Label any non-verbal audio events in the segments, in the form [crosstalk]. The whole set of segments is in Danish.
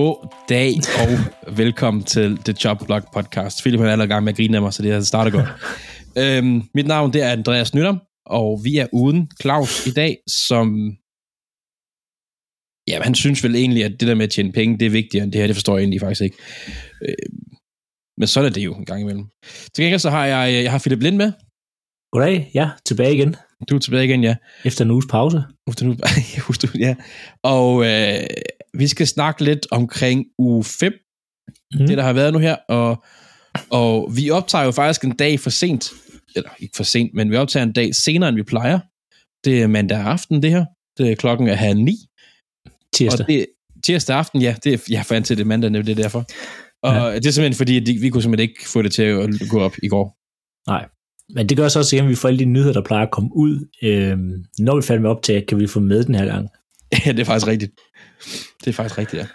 God dag og velkommen til The Job Blog Podcast. Philip han er allerede i gang med at grine af mig, så det her starter godt. øhm, mit navn det er Andreas Nytter, og vi er uden Claus i dag, som... Ja, han synes vel egentlig, at det der med at tjene penge, det er vigtigere end det her. Det forstår jeg egentlig faktisk ikke. Øhm, men sådan er det jo en gang imellem. Til gengæld så har jeg, jeg har Philip Lind med. Goddag, ja, tilbage igen. Du er tilbage igen, ja. Efter en uges pause. Efter [laughs] husk du, ja. Og øh, vi skal snakke lidt omkring uge 5, mm. det der har været nu her, og, og vi optager jo faktisk en dag for sent, eller ikke for sent, men vi optager en dag senere, end vi plejer. Det er mandag aften, det her. Det er klokken er halv ni. Tirsdag. Og det, tirsdag aften, ja, det er, jeg fandt til det mandag, det er derfor. Og ja. det er simpelthen fordi, at de, vi kunne simpelthen ikke få det til at gå op i går. Nej, men det gør så også, at vi får alle de nyheder, der plejer at komme ud. Øhm, når vi falder med optag, kan vi få med den her gang. [laughs] Ja, det er faktisk rigtigt. Det er faktisk rigtigt, ja.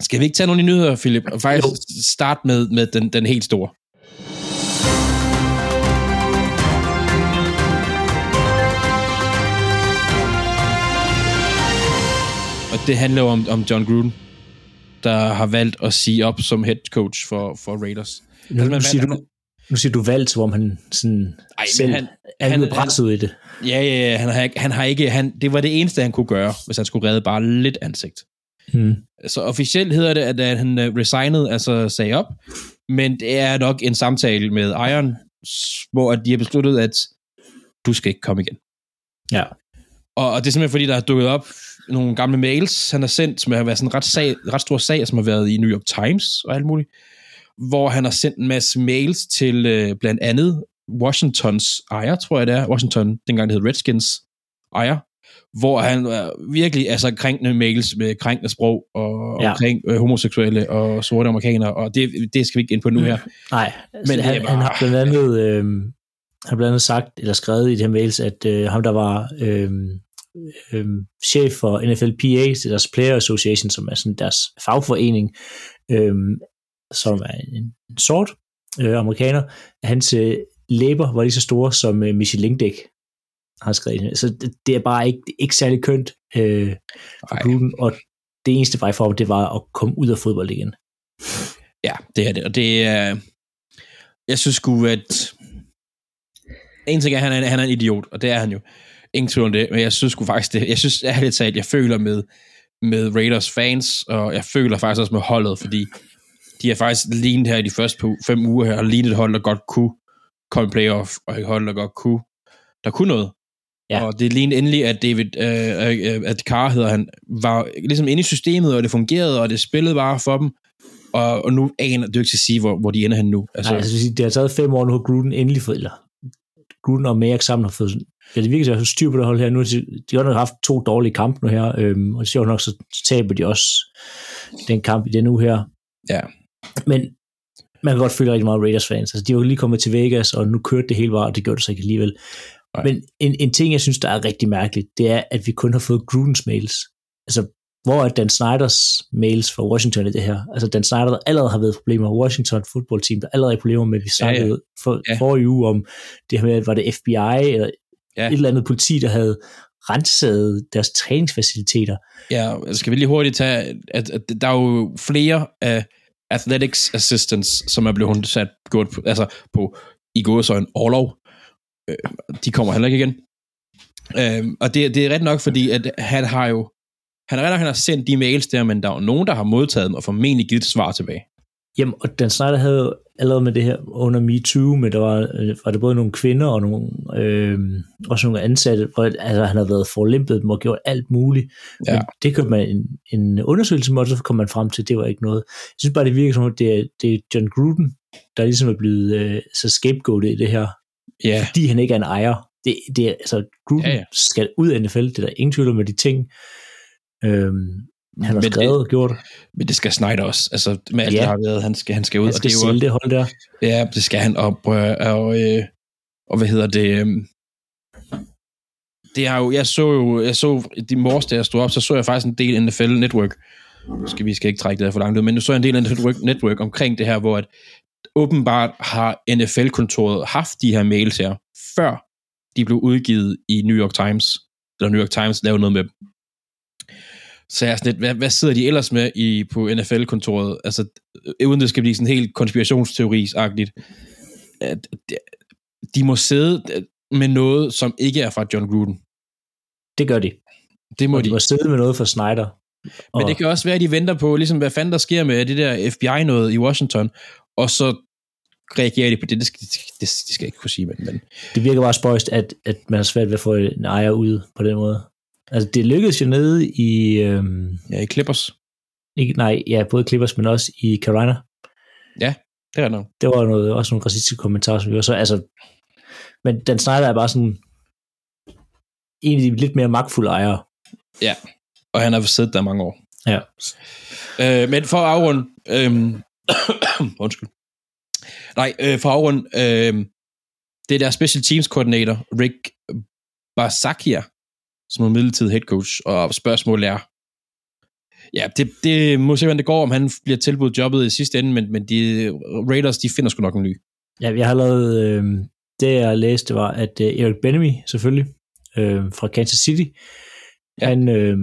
Skal vi ikke tage nogle af de nyheder, Philip, og faktisk jo. starte med, med den, den helt store? Og det handler jo om, om John Gruden, der har valgt at sige op som head coach for, for Raiders. Nu, altså, nu, siger du, nu siger du valgt, som om han sådan Ej, selv han, er han, presset ud i det. Ja, ja, ja. Han har, han har ikke, han, det var det eneste, han kunne gøre, hvis han skulle redde bare lidt ansigt. Hmm. Så officielt hedder det, at han uh, resigned, altså sagde op, men det er nok en samtale med Iron, hvor de har besluttet, at du skal ikke komme igen. Ja. Og, og det er simpelthen fordi, der er dukket op nogle gamle mails, han har sendt, som har været sådan en ret, sag, ret stor sag, som har været i New York Times og alt muligt, hvor han har sendt en masse mails til øh, blandt andet Washingtons ejer, tror jeg det er, Washington, dengang det hed Redskins ejer, hvor han er virkelig altså krænkende mails med krænkende sprog og ja. omkring øh, homoseksuelle og sorte amerikanere, og det, det skal vi ikke ind på nu her. [laughs] Nej, altså, men han, bare... han har blandt andet øh, han har blandt andet sagt, eller skrevet i de her mails, at øh, ham der var øh, øh, chef for NFLPA, deres Player Association, som er sådan deres fagforening, øh, som er en, en sort øh, amerikaner, hans øh, læber var lige så store som øh, Michelin-dæk, har skrevet. Så det, det er bare ikke, ikke særlig kønt øh, for klubben, og det eneste vej for ham, det var at komme ud af fodbold igen. Ja, det er det, og det er, jeg synes sgu, at en ting er, at han er, han er en idiot, og det er han jo. Ingen tvivl om det, men jeg synes sgu faktisk det, jeg synes ærligt talt, jeg føler med, med Raiders fans, og jeg føler faktisk også med holdet, fordi de har faktisk lignet her i de første fem uger her, har lignet et hold, der godt kunne komme playoff, og et hold, der godt kunne, der kunne noget. Ja. Og det lignede endelig, at David, øh, øh, at Carr hedder han, var ligesom inde i systemet, og det fungerede, og det spillede bare for dem. Og, og nu aner det ikke til at sige, hvor, hvor de ender hen nu. Altså, Nej, altså, det har taget fem år, nu har Gruden endelig fået, eller Gruden og Mayak sammen har fået, ja, det virker til at styr på det hold her. Nu de, de har nok haft to dårlige kampe nu her, øhm, og det nok, så taber de også den kamp i den uge her. Ja. Men man kan godt føle rigtig meget Raiders-fans. Altså, de var lige kommet til Vegas, og nu kørte det hele bare, og det gjorde det så ikke alligevel. Nej. Men en, en ting, jeg synes, der er rigtig mærkeligt, det er, at vi kun har fået Grudens mails. Altså, hvor er Dan Snyders mails fra Washington i det her? Altså, Dan Snyder, der allerede har været problemer med Washington Football Team, der allerede er problemer med, at vi snakkede ja, ja. For, ja. forrige uge om det her med, var det FBI eller ja. et eller andet politi, der havde renset deres træningsfaciliteter. Ja, skal vi lige hurtigt tage, at, at der er jo flere af athletics assistants, som er blevet sat på, altså på i gået så en overlov. Øh, de kommer heller ikke igen. Øh, og det, det er ret nok, fordi at han har jo han ret nok, han har sendt de mails der, men der er jo nogen, der har modtaget dem, og formentlig givet et svar tilbage. Jamen, og Dan Snyder havde allerede med det her under MeToo, men der var, øh, var der både nogle kvinder og nogle, øh, også nogle ansatte, hvor altså, han havde været forlimpet dem og gjort alt muligt. Ja. Men det købte man en, en undersøgelse med, og så kom man frem til, at det var ikke noget. Jeg synes bare, det virker som, at det er, det er John Gruden, der ligesom er blevet øh, så scapegoatet i det her. Ja. Fordi han ikke er en ejer. det, det altså, Gruden Ja, ja, skal ud af NFL, det er der ingen tvivl om med de ting. Øhm, han har Men skrevet og gjort. Men det skal Snyder også. Altså, med alt Ja. det har været, han skal, han skal ud. Han og skal det er jo sælge det hold der. Ja, det skal han op. Og, og, øh, og hvad hedder det? øh, Det har jo, jeg så jo, jeg så de morges, da jeg stod op, så så jeg faktisk en del NFL Network. Nu skal vi skal ikke trække det her for langt ud, men nu så jeg en del af Network, Network omkring det her, hvor at åbenbart har NFL-kontoret haft de her mails her, før de blev udgivet i New York Times, eller New York Times lavede noget med dem. Så jeg er sådan lidt, hvad, hvad sidder de ellers med i, på NFL-kontoret? Altså, øh, uden det skal blive sådan helt konspirationsteoris-agtigt. At de- må sidde med noget, som ikke er fra John Gruden. Det gør de. Det må Og de. de må sidde med noget for Snyder. Men Og- det kan også være, at de venter på, ligesom hvad fanden der sker med det der FBI-noget i Washington, og så reagerer de på det. Det skal, det, det skal jeg ikke kunne sige, men, men det virker bare spøjst, at, at man har svært ved at få en ejer ud på den måde. Altså, det lykkedes jo nede i, øhm, ja, i Clippers. ikke, nej, ja, både Clippers, men også i Carolina. Det er nok. Det var noget, også nogle racistiske kommentarer, som vi var så, altså, men Dan Snyder er bare sådan en af de lidt mere magtfulde ejere. Og han har siddet der mange år. Ja. Øh, men for at afrunde... Øh, [coughs] undskyld. Nej, øh, for at afrunde... Øh, det er der special teams koordinator, Rick Basakia, som er midlertidig head coach, og spørgsmålet er, ja, det, det må se, hvordan det går, om han bliver tilbudt jobbet i sidste ende, men, men de Raiders, de finder sgu nok en ny. Ja, jeg har lavet, øh, det jeg læste var, at øh, Eric Benemy selvfølgelig, øh, fra Kansas City, ja. han, øh,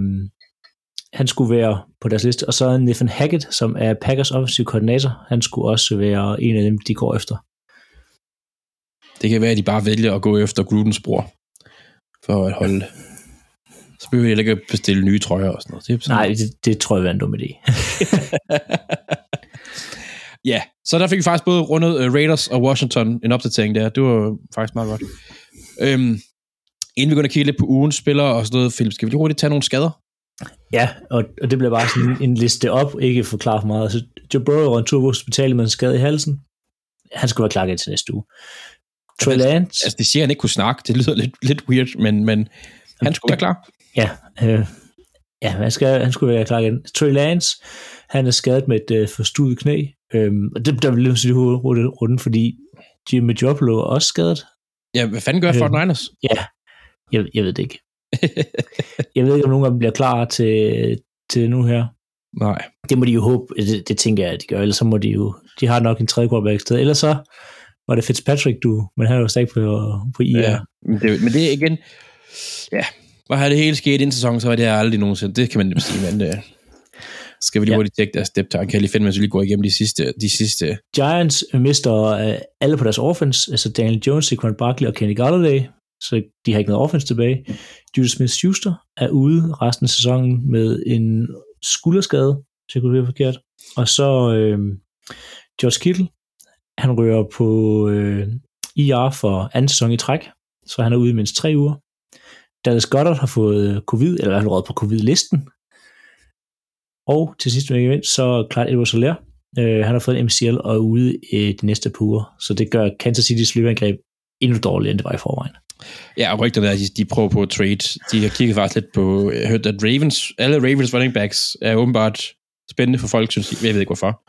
han skulle være på deres liste, og så Nathan Hackett, som er Packers offensive koordinator, han skulle også være en af dem, de går efter. Det kan være, at de bare vælger at gå efter Grudens bror, for at holde Så behøver jeg ikke at bestille nye trøjer og sådan noget. Det er sådan Nej, det, det tror jeg er en dum idé. [laughs] ja, så der fik vi faktisk både rundet uh, Raiders og Washington en opdatering der. Det var faktisk meget godt. Øhm, inden vi går og kigge lidt på ugens spillere og sådan noget, Philip, skal vi lige hurtigt tage nogle skader? Ja, og, og det bliver bare sådan en liste op, ikke forklare for meget. Altså, Joe Burrow var en tur på hospitalet med en skade i halsen. Han skulle være klar igen til næste uge. Trey Lance, Altså, de siger, at han ikke kunne snakke. Det lyder lidt, lidt weird, men, men han skulle være klar. ja, øh, ja han, skal, han skulle være klar igen. Trey Lance, han er skadet med et øh, forstuet knæ. Øhm, og det der jeg sige hurtigt rundt, fordi Jimmy Garoppolo er også skadet. Ja, hvad fanden gør Øh. Fort Niners? Ja, jeg, jeg ved det ikke. Jeg ved ikke, om nogen af dem bliver klar til, til nu her. Nej. Det må de jo håbe, det, det tænker jeg, at de gør, ellers så må de jo, de har nok en tredje quarterback sted, ellers så var det Fitzpatrick, du, men han er jo stadig på, på IR. Ja, men, det, men det er igen, ja, hvor har det hele sket inden sæsonen, så var det her aldrig nogensinde, det kan man nemt sige, men øh, skal vi lige Ja. hurtigt tjekke deres step time, kan jeg lige finde, mens vi lige går igennem de sidste, de sidste, Giants mister øh, alle på deres offense, altså Daniel Jones, Saquon Barkley og Kenny Galladay, så de har ikke noget offense tilbage. Juju Smith-Schuster er ude resten af sæsonen med en skulderskade, hvis jeg kunne det forkert. Og så øh, George Kittle, han rører på øh, IR for anden sæson i træk, så han er ude i mindst tre uger. Dallas Goddard har fået øh, covid, eller han røget på covid-listen. Og til sidst, men ikke mindst, så Clyde edwards Soler, øh, han har fået en MCL og er ude øh, de næste par uger, så det gør Kansas City's løbeangreb endnu dårligere, end det var i forvejen. Ja, og rygterne er, at de, de prøver på at trade, de har kigget faktisk lidt på, jeg hørte, at Ravens, alle Ravens running backs er åbenbart spændende for folk, synes jeg, jeg ved ikke hvorfor.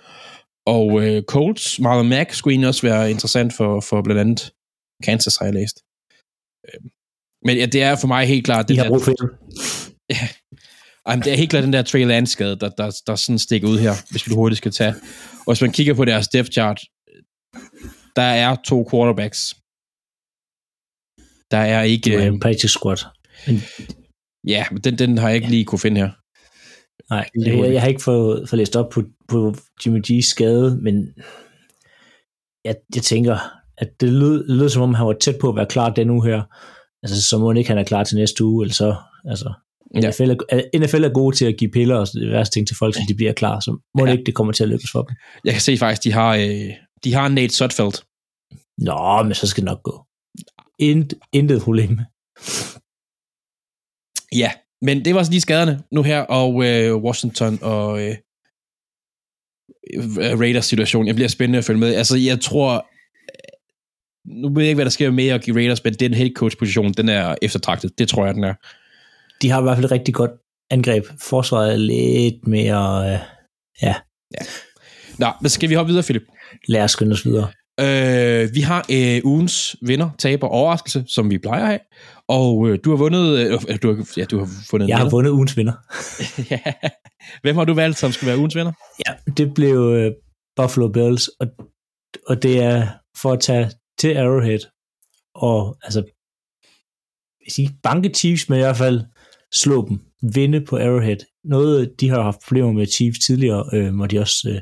Og øh, Colts, Marlon Mack, skulle egentlig også være interessant for, for blandt andet Kansas, har jeg læst. Øh, Men ja, det er for mig helt klart, De den har der- brug for hjælp. Ej, men det er helt klart den der Trey Lance skade, der, der, der sådan stikker ud her, hvis vi hurtigt skal tage. Og hvis man kigger på deres depth chart, der er to quarterbacks. Der er ikke... Det er Øh, en practice squad. ja, men den, den har jeg ikke lige kunne finde her. Nej, jeg, hurtigt. jeg har ikke fået, fået læst op på, på Jimmy G's skade, men jeg, jeg tænker, at det lød, det lød som om, han var tæt på at være klar den uge her. Altså, så må han ikke, han er klar til næste uge, eller så, altså, Ja. NFL, er, NFL er gode til at give piller og det værste ting til folk, så de bliver klar, så må Ja. det ikke, det kommer til at lykkes for dem. Jeg kan se faktisk, de har, øh, de har Nate Sudfeld. Nå, men så skal det nok gå. Intet, intet problem. Ja, men det var så lige skaderne nu her, og øh, Washington og øh, øh, Raiders situation. Jeg bliver spændende at følge med. Altså, jeg tror, nu ved jeg ikke, hvad der sker mere i Raiders, men den head coach position, den er eftertragtet. Det tror jeg, den er. De har i hvert fald et rigtig godt angreb. Forsvaret er lidt mere... Øh, ja. ja. Nå, men skal vi hoppe videre, Philip? Lad os skynde os videre. Øh, vi har øh, ugens vinder, taber overraskelse, som vi plejer at have. Og øh, du har vundet... Øh, du har, ja, du har fundet Jeg har vundet ugens vinder. [laughs] ja. Hvem har du valgt, som skal være ugens vinder? Ja, det blev øh, Buffalo Bills, og, og det er for at tage til Arrowhead, og altså, jeg sige, banke Chiefs, men i hvert fald slå dem, vinde på Arrowhead. Noget, de har haft problemer med Chiefs tidligere, øh, hvor de også øh,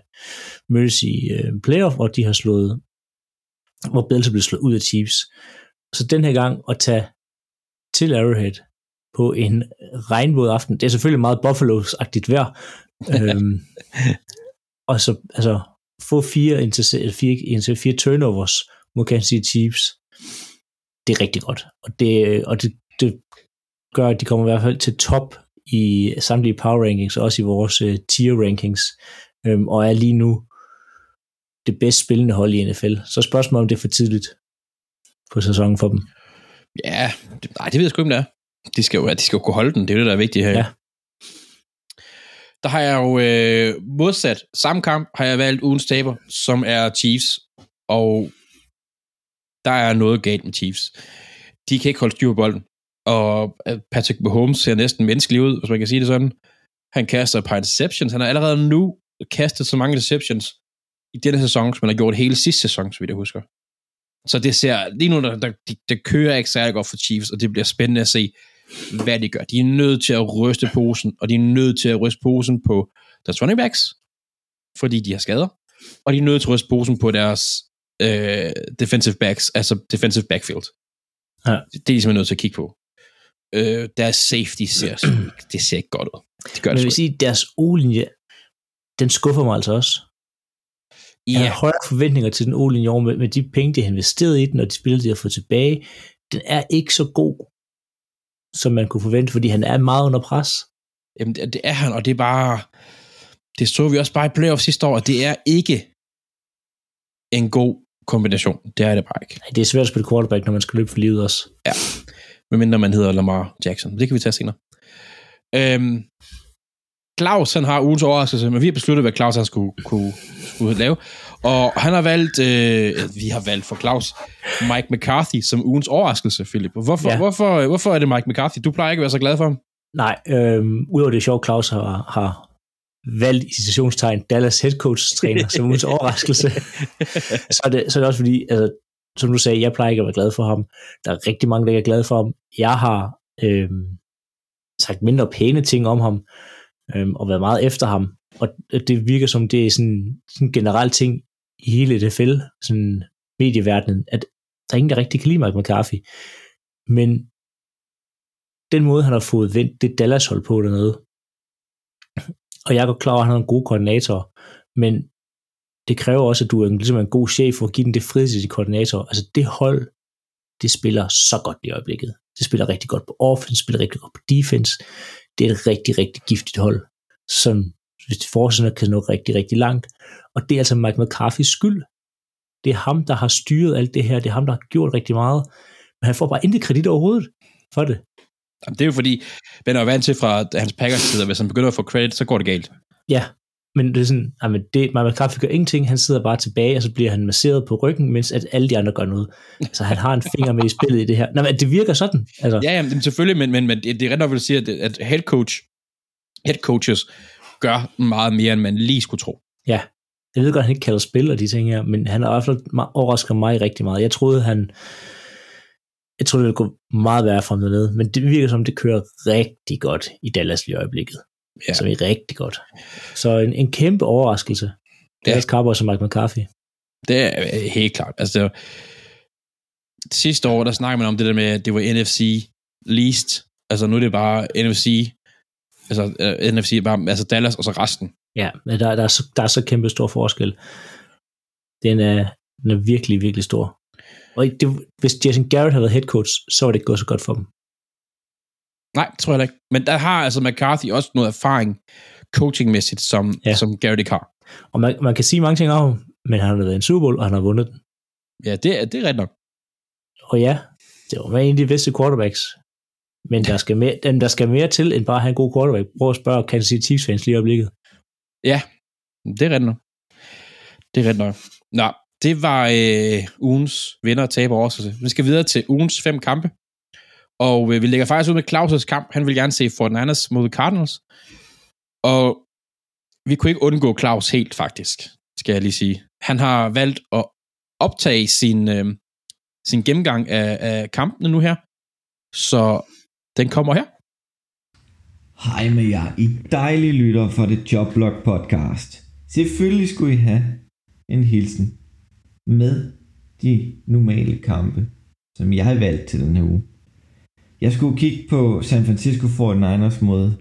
mødtes i øh, playoff, og de har slået, hvor er blevet slået ud af Chiefs. Så den her gang at tage til Arrowhead på en regnvåd aften, det er selvfølgelig meget Buffalo-agtigt vejr, [laughs] øhm, og så altså, få fire, inter- fire, inter- fire turnovers mod Kansas City Chiefs, det er rigtig godt. Og det, og det, det gør, at de kommer i hvert fald til top i samtlige power rankings, og også i vores uh, tier rankings, øhm, og er lige nu det bedst spillende hold i NFL. Så spørgsmålet om det er for tidligt på sæsonen for dem. Ja, det, nej, det ved jeg sgu ikke, om det er. De skal jo, de skal jo kunne holde den, det er det, der er vigtigt her. Ja. Der har jeg jo øh, modsat samme kamp, har jeg valgt ugens taber, som er Chiefs, og der er noget galt med Chiefs. De kan ikke holde styr på bolden, og øh, Patrick Mahomes ser næsten menneskelig ud, hvis man kan sige det sådan. Han kaster et par interceptions, han har allerede nu kastet så mange interceptions i denne sæson, som han har gjort hele sidste sæson, så vidt jeg husker. Så det ser, lige nu, der, der, de, der kører ikke særlig godt for Chiefs, og det bliver spændende at se, hvad de gør. De er nødt til at ryste posen, og de er nødt til at ryste posen på deres running backs, fordi de har skader, og de er nødt til at ryste posen på deres øh, defensive backs, altså defensive backfield. Ja. Det er de simpelthen nødt til at kigge på. Øh, deres safety ser, det ser ikke godt ud. Det gør Men det jeg vil sige, deres O-linje, den skuffer mig altså også. Jeg Ja, har højere forventninger til den O-linje over med, med de penge, de har investeret i den, og de spillere, de har fået tilbage. Den er ikke så god, som man kunne forvente, fordi han er meget under pres. Jamen, det, er han, og det er bare... Det så vi også bare i playoff sidste år, og det er ikke en god kombination. Det er det bare ikke. Det er svært at spille quarterback, når man skal løbe for livet også. Medmindre man hedder Lamar Jackson. Det kan vi tage senere. Øhm, Claus, han har ugens overraskelse, men vi har besluttet, hvad Claus han skulle, kunne, skulle lave. Og han har valgt, øh, vi har valgt for Claus, Mike McCarthy som ugens overraskelse, Philip. Hvorfor, Ja. hvorfor, hvorfor er det Mike McCarthy? Du plejer ikke at være så glad for ham. Nej, øhm, udover det sjov, Claus har, har valgt i situationstegn Dallas head coach træner som ugens overraskelse, [laughs] så er, det, så er det også fordi, altså, som du sagde, jeg plejer ikke at være glad for ham. Der er rigtig mange, der ikke er glade for ham. Jeg har øhm, sagt mindre pæne ting om ham, øhm, og været meget efter ham. Og det virker som, det er sådan, sådan en generel ting i hele NFL, sådan medieverdenen, at der er ingen, der rigtig kan lide Mike McCarthy. Men den måde, han har fået vendt det Dallas hold på dernede, og jeg er godt klar over, at han er en god koordinator, men det kræver også, at du er en, ligesom en god chef for at give den det frihed til de koordinatorer. Altså det hold, det spiller så godt i øjeblikket. Det spiller rigtig godt på offense, spiller rigtig godt på defense. Det er et rigtig, rigtig giftigt hold, som hvis de fortsætter, kan nå rigtig, rigtig langt. Og det er altså Mike McCarthy's skyld. Det er ham, der har styret alt det her. Det er ham, der har gjort rigtig meget. Men han får bare intet kredit overhovedet for det. Jamen, det er jo fordi, man er jo vant til fra hans Packers side, at hvis han begynder at få credit, så går det galt. Ja, men det er sådan, jamen det, Mike McCarthy gør ingenting, han sidder bare tilbage, og så bliver han masseret på ryggen, mens at alle de andre gør noget. Så han har en finger med i spillet i det her. Nej, men det virker sådan. Altså, Ja, jamen, selvfølgelig, men, men, men det det er ret nok, at sige, at, at head coach, head coaches gør meget mere, end man lige skulle tro. ja, jeg ved godt, at han ikke kalder spil og de ting her, men han har i hvert fald overrasket mig rigtig meget. Jeg troede, han, jeg troede, det ville gå meget værre for ham dernede, men det virker som, det kører rigtig godt i Dallas lige i øjeblikket. Ja. Som er rigtig godt. Så en, en kæmpe overraskelse. Dallas ja. Cowboys og Mike McCarthy. Det er øh, helt klart. Altså, det var, sidste år, der snakkede man om det der med, at det var NFC least. Altså, nu er det bare NFC. Altså, uh, NFC er bare, altså Dallas og så resten. Ja, men der, der, er så, der er så kæmpe stor forskel. Den er, den er virkelig, virkelig stor. Og det, hvis Jason Garrett havde været head coach, så var det ikke gået så godt for dem. Nej, det tror jeg ikke. Men der har altså McCarthy også noget erfaring coachingmæssigt, som, ja. Som Garrett ikke har. Og man, man kan sige mange ting om men han har været en Super Bowl, og han har vundet den. Ja, det, er- det er ret nok. og ja, det var en af de bedste quarterbacks. Men der skal, mere, der skal mere til, end bare at have en god quarterback. Prøv at spørge Kansas City Chiefs fans lige i øjeblikket. Ja, det er rigtigt nok. Det er rigtigt nok. Nå, det var øh, ugens vinder og taber overraskelse. Vi skal videre til ugens fem kampe. Og øh, vi lægger faktisk ud med Claus' kamp. Han vil gerne se Fort mod Cardinals. Og vi kunne ikke undgå Claus helt, faktisk, skal jeg lige sige. Han har valgt at optage sin, øh, sin gennemgang af, af kampene nu her. Så den kommer her. Hej med jer, I dejlige lytter for det Joblog podcast. Selvfølgelig skulle I have en hilsen med de normale kampe, som jeg har valgt til den her uge. Jeg skulle kigge på San Francisco 49ers mod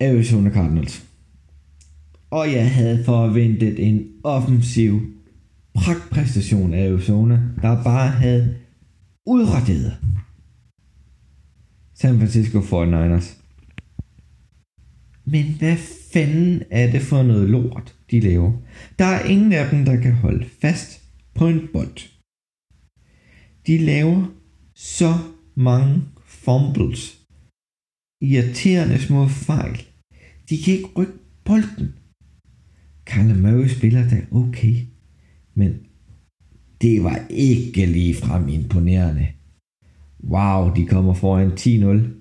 Arizona Cardinals. Og jeg havde forventet en offensiv pragtpræstation af Arizona, der bare havde udraderet San Francisco 49ers. Men hvad fanden er det for noget lort, de laver? Der er ingen af dem, der kan holde fast på en bold. De laver så mange fumbles. Irriterende små fejl. De kan ikke rykke bolden. Carla Murray spiller da okay, men det var ikke lige frem imponerende. Wow, de kommer foran 10-0.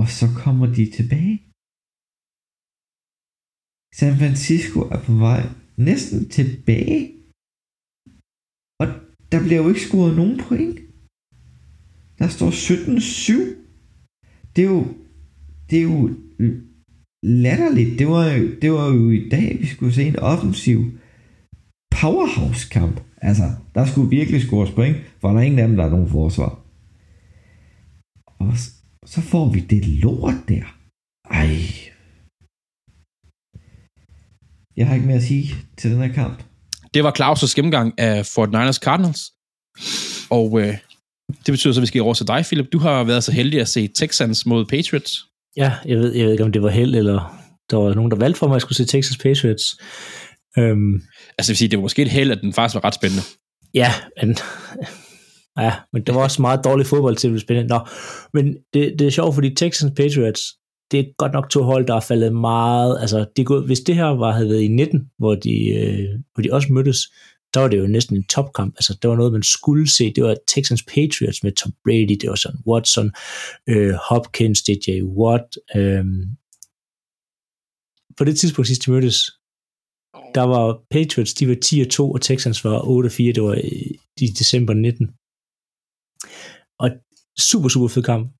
Og så kommer de tilbage. San Francisco er på vej næsten tilbage. Der bliver jo ikke scoret nogen point. Der står 17-7. Det er jo, det er jo latterligt. Det var, jo, det var jo i dag, vi skulle se en offensiv powerhouse-kamp. Altså, der skulle virkelig scores point, for der er ingen af dem, der er nogen forsvar. Og så får vi det lort der. Ej. Jeg har ikke mere at sige til den her kamp. Det var Claus' gennemgang af Fort Niners Cardinals. Og øh, det betyder så, at vi skal over til dig, Philip. Du har været så heldig at se Texans mod Patriots. Ja, jeg ved, jeg ved ikke, om det var held, eller der var nogen, der valgte for mig, at jeg skulle se Texas Patriots. Øhm, altså, jeg vil sige, det var måske et held, at den faktisk var ret spændende. Ja, men, ja, men det var også meget dårlig fodbold til at blive spændende. Nå, men det, det er sjovt, fordi Texans Patriots, det er godt nok to hold, der er faldet meget, altså det gået, hvis det her var, havde været i 19, hvor de, øh, hvor de også mødtes, så var det jo næsten en topkamp. Altså, det var noget, man skulle se. Det var Texans Patriots med Tom Brady, det var sådan Watson, øh, Hopkins, DJ Watt. Øh. På det tidspunkt, sidst de mødtes, der var Patriots, de var 10 og 2, og Texans var 8 og 4. Det var i, i december 19. Og super, super fed kamp.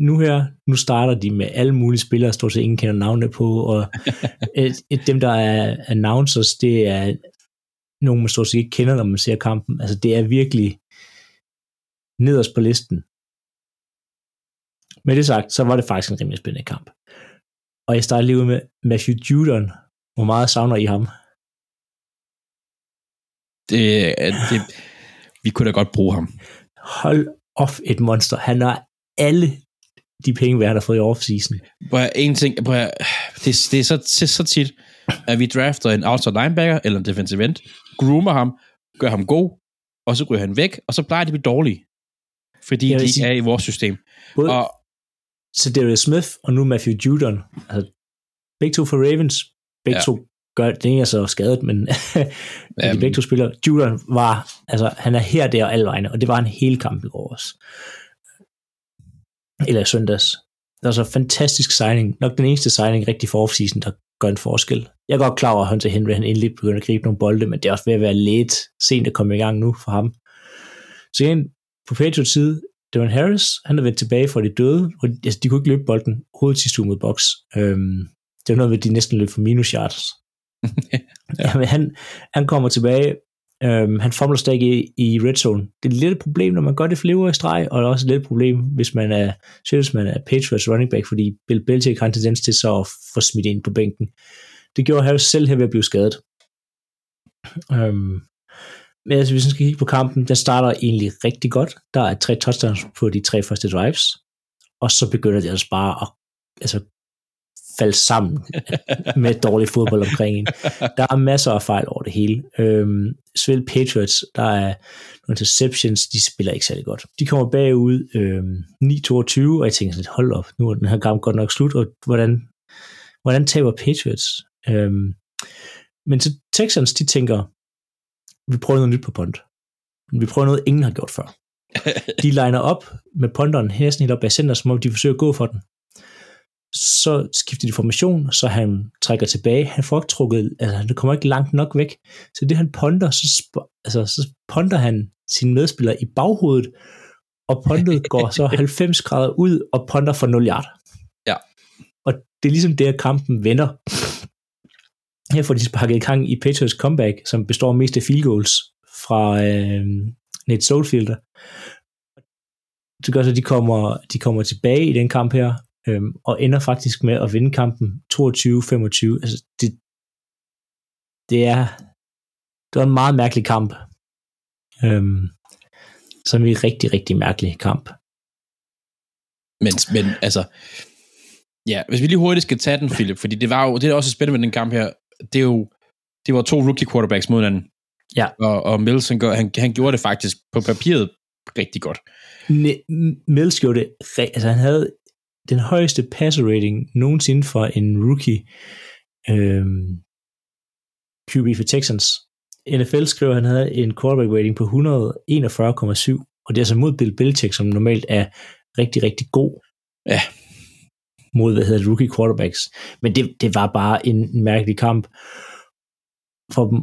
Nu her, nu starter de med alle mulige spillere, stort set ingen kender navnene på, og [laughs] et, et, dem, der er announcers, det er nogen, man stort set ikke kender, når man ser kampen. Altså, det er virkelig nederst på listen. Med det sagt, så var det faktisk en rimelig spændende kamp. Og jeg starter lige ud med Matthew Judon. Hvor meget savner I ham? Det, det, vi kunne da godt bruge ham. Hold off et monster. Han har alle de penge, han har fået i offseason. Bare en ting, bare, det, det er så, det så tit, at vi drafter en outside linebacker eller en defensive end, groomer ham, gør ham god, og så ryger han væk, og så plejer de at blive dårlige. Fordi de ikke er i vores system. Både, og, så Darius Smith og nu Matthew Judon, altså begge to for Ravens, begge ja. to gør, det er så skadet, men [laughs] de begge to spiller. Judon var, altså han er her, der og alle vegne, og det var en hel kamp i går også. Eller søndags. Det var så fantastisk signing. Nok den eneste signing rigtig for offseason, der gør en forskel. Jeg er godt klar over, at Hunter Henry han endelig begynder at gribe nogle bolde, men det er også ved at være lidt sent at komme i gang nu for ham. Så igen, på Patriots side, Devon Harris, han er vendt tilbage fra de døde, og altså, de kunne ikke løbe bolden hovedet sidste uge mod box. Øhm, det var noget med, at de næsten løb for minus yards. [laughs] ja. men han, han kommer tilbage, øhm, han formler stadig i, i red zone. Det er lidt et problem, når man gør det flere i streg, og det er også et lidt problem, hvis man er, synes man er Patriots running back, fordi Bill Belichick har en tendens til så at få smidt ind på bænken. Det gjorde Harris selv her ved at blive skadet. Øhm, men altså, hvis man skal kigge på kampen, den starter egentlig rigtig godt. Der er tre touchdowns på de tre første drives, og så begynder det altså bare at altså, falde sammen med dårlig fodbold omkring en. Der er masser af fejl over det hele. Øhm, Svel Patriots, der er nogle interceptions, de spiller ikke særlig godt. De kommer bagud øh, 9-22, og jeg tænker sådan, hold op, nu er den her kamp godt nok slut, og hvordan, hvordan taber Patriots? Øh, men så Texans, de tænker, vi prøver noget nyt på punt. Vi prøver noget, ingen har gjort før. [laughs] De liner op med punteren næsten helt op bag center, som om de forsøger at gå for den. Så skifter de formation, så han trækker tilbage. Han får ikke trukket, altså han kommer ikke langt nok væk. Så det han punter, så, altså, så punter han sine medspillere i baghovedet, og puntet går så [laughs] 90 grader ud og punter for 0 yard. Ja. Og det er ligesom det, at kampen vender. Her får de sparket i gang i Patriots comeback, som består mest af field goals fra øh, Nate Solfielder. Det gør så, at de kommer, de kommer tilbage i den kamp her, øh, og ender faktisk med at vinde kampen 22-25. Altså, det, det er det var en meget mærkelig kamp. Øh, som en rigtig, rigtig mærkelig kamp. Men, men altså, ja, hvis vi lige hurtigt skal tage den, Philip, fordi det var jo, det er også spændende med den kamp her, det er jo, det var to rookie quarterbacks mod hinanden. Ja. Og, og Mills, han, han, han gjorde det faktisk på papiret rigtig godt. Ne- Mills gjorde det, altså han havde den højeste passer rating nogensinde for en rookie øhm, QB for Texans. NFL skriver, at han havde en quarterback rating på 141,7, og det er altså mod Bill Belichick, som normalt er rigtig, rigtig god. Ja. Mod, hvad hedder det, rookie quarterbacks. Men det, det var bare en, en mærkelig kamp for dem,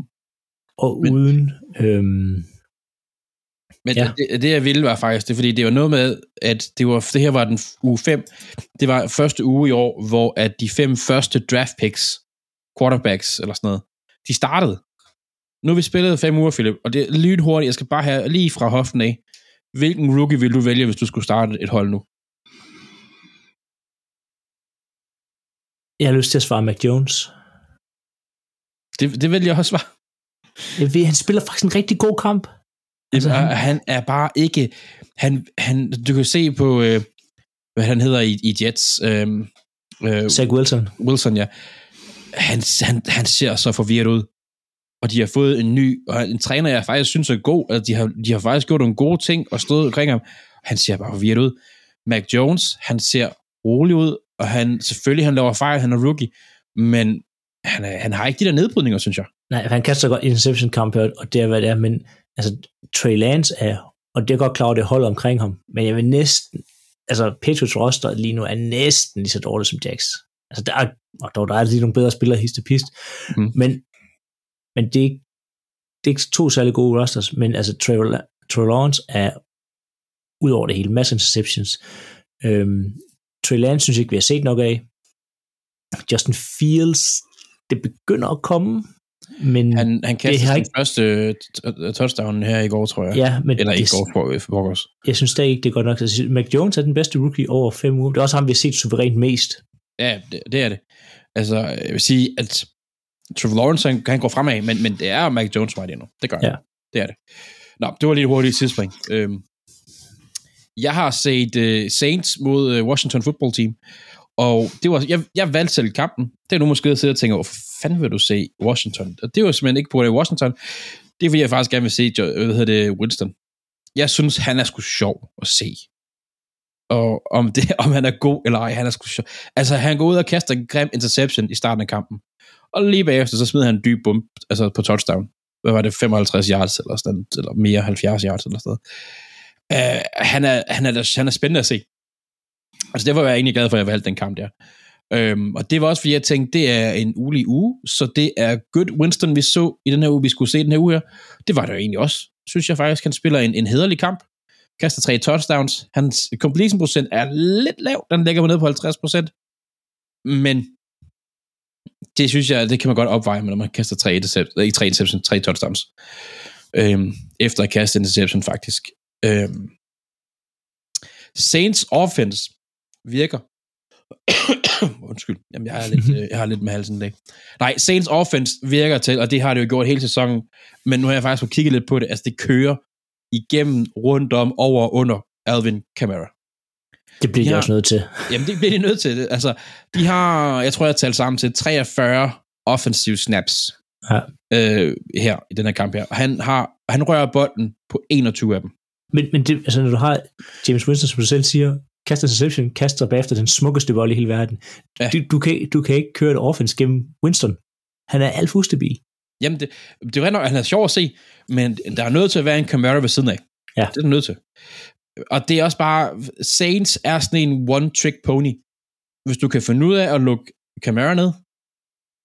og Men- uden... Øhm, Men Ja. det, det, jeg ville, var faktisk det, fordi det var noget med, at det, var, det her var den uge 5. Det var første uge i år, hvor at de fem første draft picks, quarterbacks eller sådan noget, de startede. Nu har vi spillet fem uger, Philip, og det er lynhurtigt. Jeg skal bare have lige fra hoften af. Hvilken rookie vil du vælge, hvis du skulle starte et hold nu? jeg har lyst til at svare Mac Jones. Det, det vil jeg også svare. Han spiller faktisk en rigtig god kamp. Altså, han, han- han er bare ikke... Han, han, du kan se på, øh, hvad han hedder i, i Jets. Øh, øh, Zach Wilson. Wilson, ja. Han, han, han ser så forvirret ud. Og de har fået en ny, og en træner, jeg faktisk synes er god. Altså, de, har, de har faktisk gjort nogle gode ting og stået omkring ham. Han ser bare forvirret ud. Mac Jones, han ser rolig ud, og han, selvfølgelig, han laver fejl, han er rookie, men han, er, han har ikke de der nedbrydninger, synes jeg. Nej, han kaster godt interception kamp, og det er, hvad det er, men altså, Trey Lance er, og det er godt klar, at det holder omkring ham, men jeg vil næsten, altså Patriots roster lige nu er næsten lige så dårligt som Jacks. Altså der er, og dog, der er lige nogle bedre spillere hist og pist, Mm. men, men det, er, ikke- det er ikke to særlig gode rosters, men altså Trey, Trey Lawrence er ud over det hele, masse interceptions. Øhm, Trey Lance synes jeg ikke, vi har set nok af. Justin Fields, det begynder at komme, men Han, han kastede sin ikke- første t- touchdown her i går, tror jeg. ja, men Eller det, ikke går for, for Borgers. jeg synes stadig ikke, det er godt nok. Altså, Mac Jones er den bedste rookie over fem uger. Det er også ham, vi har set suverænt mest. Ja, det, det er det. Altså, jeg vil sige, at Trevor Lawrence, han, han går fremad, men, men det er Mac Jones vej lige nu. Det gør han. Ja. Det er det. Nå, det var lige et hurtigt sidespring. Øhm, jeg har set uh, Saints mod uh, Washington Football Team, og det var, jeg, jeg valgte selv kampen. Det er nu måske at sidde og tænke, hvor fanden vil du se Washington? Og det var simpelthen ikke på grund af Washington. Det er fordi, jeg faktisk gerne vil se hvad hedder det, Winston. Jeg synes, han er sgu sjov at se. Og om, det, [laughs] om han er god eller ej, han er sgu sjov. Altså, han går ud og kaster en grim interception i starten af kampen. Og lige bagefter, så smider han en dyb bump altså på touchdown. Hvad var det? 55 yards eller sådan, eller mere 70 yards eller sådan noget. Uh, han, er, han, er, han er spændende at se. Altså, det var jeg egentlig glad for, at jeg valgte den kamp der. Øhm, og det var også, fordi jeg tænkte, det er en ulig uge, så det er good Winston, vi så i den her uge, vi skulle se den her uge her. Det var det jo egentlig også. Synes jeg faktisk, han spiller en, en hederlig kamp. Kaster tre touchdowns. Hans completion procent er lidt lav. Den ligger på ned på 50 procent. Men det synes jeg, det kan man godt opveje, når man kaster tre interceptions, ikke tre interceptions, tre touchdowns. Øhm, efter at kaste interception, faktisk. Øhm, Saints offense virker. [coughs] Undskyld, Jamen, jeg, er lidt, øh, jeg har lidt med halsen i dag. Nej, Saints offense virker til, og det har det jo gjort hele sæsonen, men nu har jeg faktisk fået kigget lidt på det, altså det kører igennem, rundt om, over og under Alvin Kamara. Det bliver ja. de Ja. også nødt til. Jamen, det bliver de nødt til. Altså, de har, jeg tror, jeg har talt sammen til 43 offensive snaps Ja. øh, her i den her kamp her. Han, har, han rører bolden på 21 af dem. Men, men det, altså, når du har James Winston, som du selv siger, kaster interception, kaster bagefter den smukkeste bold i hele verden. Ja. Du, du, kan, du kan ikke køre et offense gennem Winston. Han er alt for ustabil. Jamen, det, det er jo nok, han er sjov at se, men der er nødt til at være en Camara ved siden af. Ja. Det er der nødt til. Og det er også bare, Saints er sådan en one-trick pony. Hvis du kan finde ud af at lukke Camara ned,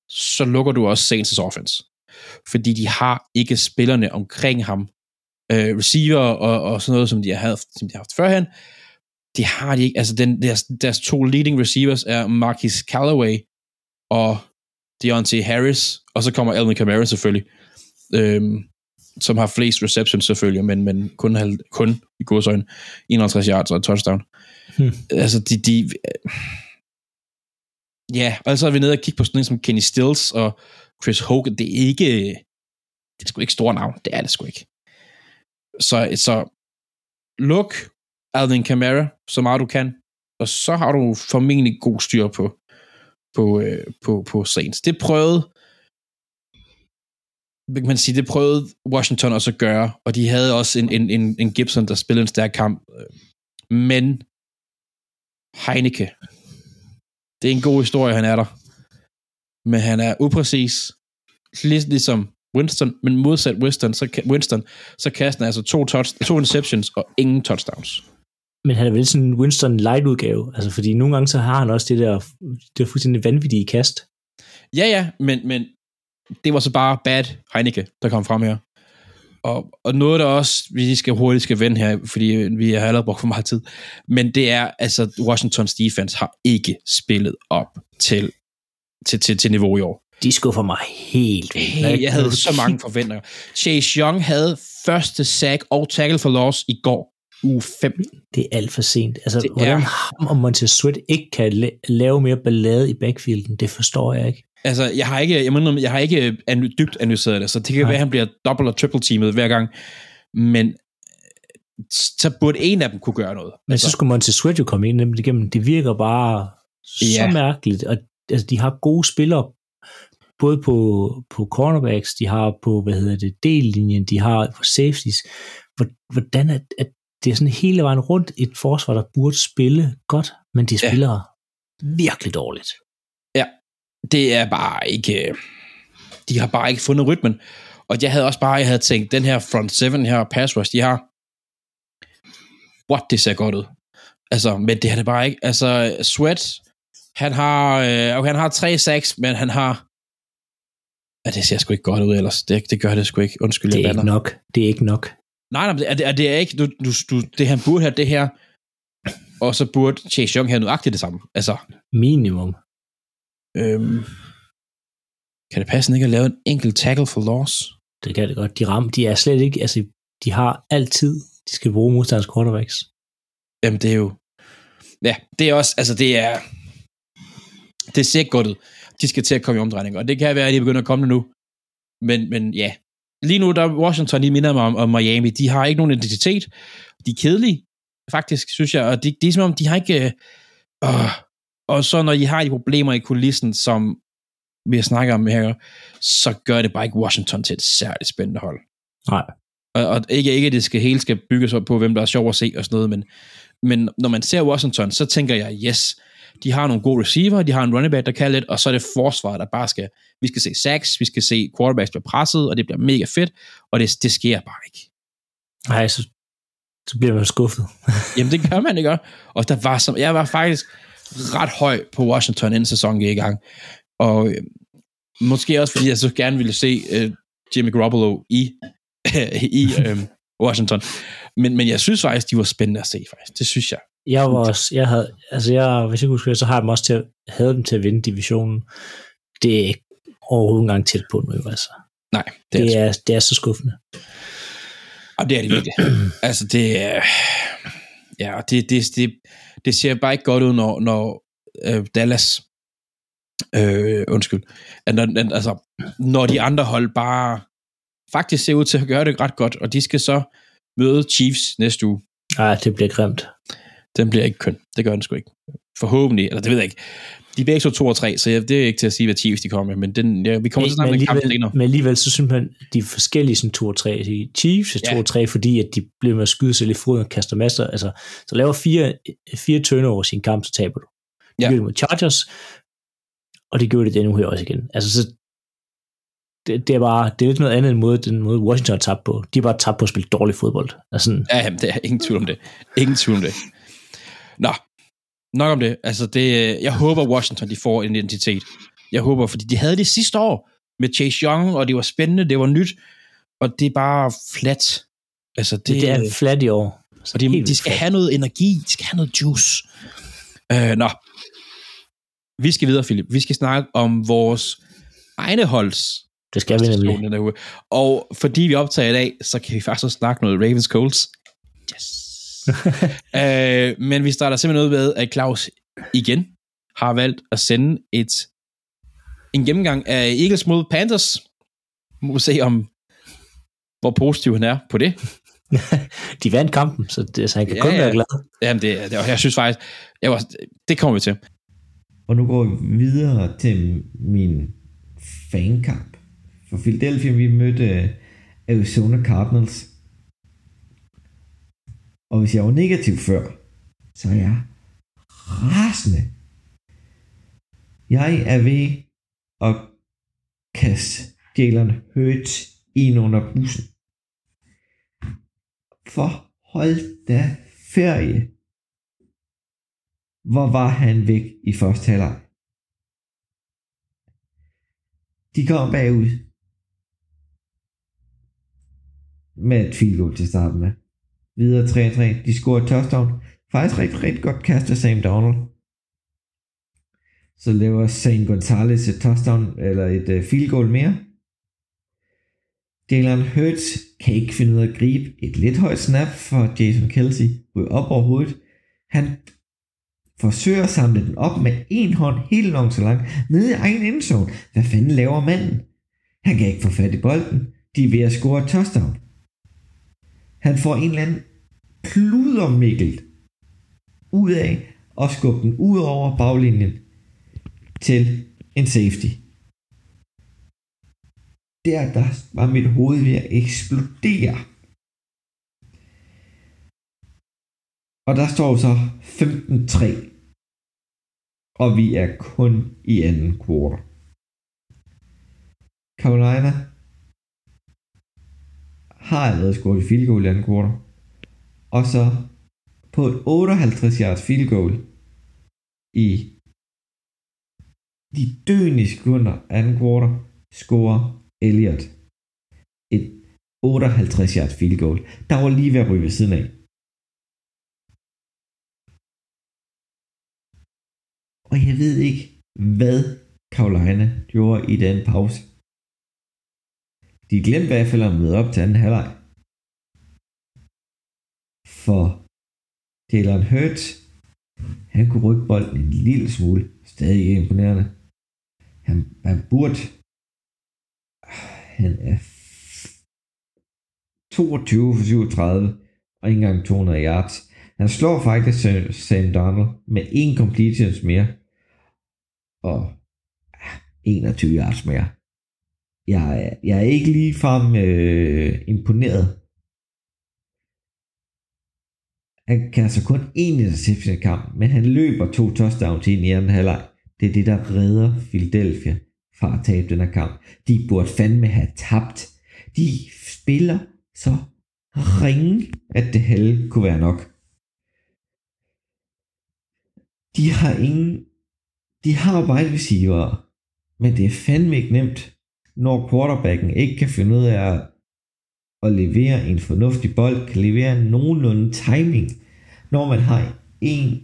så lukker du også Saints' offense. Fordi de har ikke spillerne omkring ham. Øh, receiver og, og sådan noget, som de har haft, som de har haft førhen. Det har de ikke. Altså, den, deres, deres to leading receivers er Marquis Callaway og Deontay Harris, og så kommer Alvin Kamara selvfølgelig, øhm, som har flest receptions selvfølgelig, men, men kun, halv, kun i godsøjne 51 yards og et touchdown. Hmm. Altså, de, de, ja, og så er vi nede og kigge på sådan en som Kenny Stills og Chris Hogan. Det er ikke, det er sgu ikke store navn. Det er det sgu ikke. Så, så luk Alvin Kamara så meget du kan, og så har du formentlig god styr på, på, øh, på, på Saints. Det prøvede hvad kan man sige, det prøvede Washington også at gøre, og de havde også en, en, en, en Gibson, der spillede en stærk kamp. Men Heineke, det er en god historie, han er der. Men han er upræcis, lidt ligesom Winston, men modsat Winston, så, Winston, så kaster han altså to, touch, to interceptions og ingen touchdowns. Men han er vel sådan en Winston light udgave, altså fordi nogle gange så har han også det der, det der fuldstændig vanvittige kast. Ja, ja, men, men det var så bare bad Heineke, der kom frem her. Og, og noget, der også, vi skal hurtigt skal vende her, fordi vi har allerede brugt for meget tid, men det er, altså, Washingtons defense har ikke spillet op til, til, til, til niveau i år. De skuffer mig helt vildt. Jeg havde så mange forventninger. Chase Young havde første sack og tackle for loss i går, uge 5. Det er alt for sent. Altså, Det hvordan er- ham og Montez Sweat ikke kan la- lave mere ballade i backfielden, det forstår jeg ikke. Altså, jeg har ikke, jeg, mener, jeg har ikke an- dybt analyseret det, så det kan Nej. være, at han bliver dobbelt- og triple-teamet hver gang. Men så burde en af dem kunne gøre noget. Men altså. så skulle Montez Sweat jo komme ind nemlig igennem. Det virker bare så Ja. mærkeligt. Og, altså, de har gode spillere, både på, på cornerbacks, de har på, hvad hedder det, dellinjen, de har på safeties. Hvor- Hvordan at, at det er sådan hele vejen rundt et forsvar, der burde spille godt, men de Ja. spiller virkelig dårligt. det er bare ikke... De har bare ikke fundet rytmen. Og jeg havde også bare jeg havde tænkt, den her front seven her, pass rush, de har... What, det ser godt ud. Altså, men det har det bare ikke. Altså, Sweat, han har, øh, okay, han har tre sacks, men han har... Ja, det ser sgu ikke godt ud ellers. Det, det gør det sgu ikke. Undskyld, Det jeg er ikke nok. Det er ikke nok. Nej, nej, er, det er, det er ikke... Du, du, du, det han burde have det her, og så burde Chase Young have nøjagtigt det samme. Altså, Minimum. øhm, kan det passe, at ikke har lavet en enkelt tackle for loss? Det kan det godt. De ram, de er slet ikke, altså, de har altid, de skal bruge modstanders quarterbacks. Jamen, det er jo... Ja, det er også... Altså, det er... Det ser godt ud. De skal til at komme i omdrejning, og det kan være, at de begynder at komme nu. Men, men ja, lige nu, der er Washington, de minder mig om, om Miami. De har ikke nogen identitet. De er kedelige, faktisk, synes jeg. Og det, det er som om, de har ikke... Øh, og så når de har de problemer i kulissen, som vi har snakket om her, så gør det bare ikke Washington til et særligt spændende hold. Nej. Og, og ikke, ikke, at det skal, hele skal bygges op på, hvem der er sjov at se og sådan noget, men, men når man ser Washington, så tænker jeg, yes, de har nogle gode receiver, de har en running back, der kan lidt, og så er det forsvar, der bare skal, vi skal se sacks, vi skal se quarterbacks blive presset, og det bliver mega fedt, og det, det sker bare ikke. Nej, så, så bliver man skuffet. [laughs] Jamen, det gør man ikke. Og der var som, jeg var faktisk ret høj på Washington, inden sæsonen gik i gang. Og øh, måske også, fordi jeg så gerne ville se øh, Jimmy Garoppolo i, [laughs] i øh, Washington. Men, men jeg synes faktisk, de var spændende at se, faktisk. Det synes jeg. Jeg var også, jeg havde, altså jeg, hvis jeg kunne huske, så har jeg dem også til at, havde dem til at vinde divisionen. Det er ikke overhovedet engang tæt på nu, altså. Nej, det er, Det det er, det er så skuffende. og det er det virkelig. [clears throat] altså, det er... Ja, det, det, det, det ser bare ikke godt ud, når, når øh, Dallas... Øh, undskyld. At Når, altså, når de andre hold bare faktisk ser ud til at gøre det ret godt, og de skal så møde Chiefs næste uge. Nej, det bliver grimt. Den bliver ikke køn. Det gør den sgu ikke. forhåbentlig, eller det ved jeg ikke, de er begge så 2 og 3, så det er ikke til at sige, hvad Chiefs de kommer med, men den, ja, vi kommer til at snakke med kampen senere. men alligevel, så synes man, de er forskellige sådan 2 og 3. De Chiefs er 2 Ja. og 3, fordi at de bliver med at skyde sig lidt foden og kaster masser. Altså, så laver fire, fire turnovers i en kamp, så taber du. De Ja. ja. gjorde det mod Chargers, og det gjorde det denne her også igen. Altså, så det, det, er bare, det er lidt noget andet end måde, den måde Washington har tabt på. De har bare tabt på at spille dårlig fodbold. Altså, sådan, Ja, jamen, det er ingen tvivl om det. Ingen tvivl om det. Nå, nok om det. Altså, det, jeg håber, Washington de får en identitet. Jeg håber, fordi de havde det sidste år med Chase Young, og det var spændende, det var nyt, og det er bare flat. Altså, det, det, er flat i år. Så og de, de skal flat. have noget energi, de skal have noget juice. Øh, nå, vi skal videre, Philip. Vi skal snakke om vores egne holds Det skal vi nemlig. uge. Og fordi vi optager i dag, så kan vi faktisk også snakke noget Ravens Colts. Yes. [laughs] øh, men vi starter simpelthen ud med, at Claus igen har valgt at sende et en gennemgang af Eagles mod Panthers. Må vi se om hvor positiv han er på det. [laughs] De vandt kampen, så, det, så han kan Ja, kun ja. være glad. Jamen, det, det jeg synes faktisk, jeg var, det kommer vi til. Og nu går vi videre til min fankamp. For Philadelphia, vi mødte Arizona Cardinals. Og hvis jeg var negativ før, så er jeg rasende. Jeg er ved at kaste Jalen højt ind under bussen. For hold da ferie. Hvor var han væk i første halvleg? De kom bagud med et field goal til starten med. Videre 3-3. De scorer touchdown. Faktisk rigtig, rigtig godt kast af Sam Donald. Så laver Sam Gonzalez et touchdown, eller et uh, field goal mere. Jalen Hurts kan ikke finde ud af at gribe et lidt højt snap for Jason Kelsey. Ryger op over hovedet. Han forsøger at samle den op med en hånd helt nonchalant nede i egen endzone. Hvad fanden laver manden? Han kan ikke få fat i bolden. De er ved at score et touchdown. Han får en eller anden kludermikkel ud af og skubbe den ud over baglinjen til en safety. Der, der var mit hoved ved at eksplodere. Og der står så 15-3. Og vi er kun i anden kvartal. Carolina har allerede scoret et field goal i anden quarter. Og så på et 58 yards field goal i de døende sekunder anden quarter scorer Elliot et 58 yards field goal. Der var lige ved at ryge ved siden af. Og jeg ved ikke, hvad Carolina gjorde i den pause. De glemte i hvert fald at møde op til anden halvleg. For Jalen Hurt, han kunne rykke bolden en lille smule. Stadig ikke imponerende. Han, han burde... Han er 22 for 37 og ikke engang 200 yards. Han slår faktisk Sam Donald med en completions mere og ah, 21 yards mere. Jeg, jeg er ikke ligefrem øh, imponeret. Han kan altså kun én interception i kamp, men han løber to touchdowns ind i anden halvleg. Det er det, der redder Philadelphia fra at tabe den her kamp. De burde fandme have tabt. De spiller så ringe, at det halve kunne være nok. De har ingen de har wide receiver, men det er fandme ikke nemt, når quarterbacken ikke kan finde ud af at, at levere en fornuftig bold, kan levere nogenlunde timing, når man har en,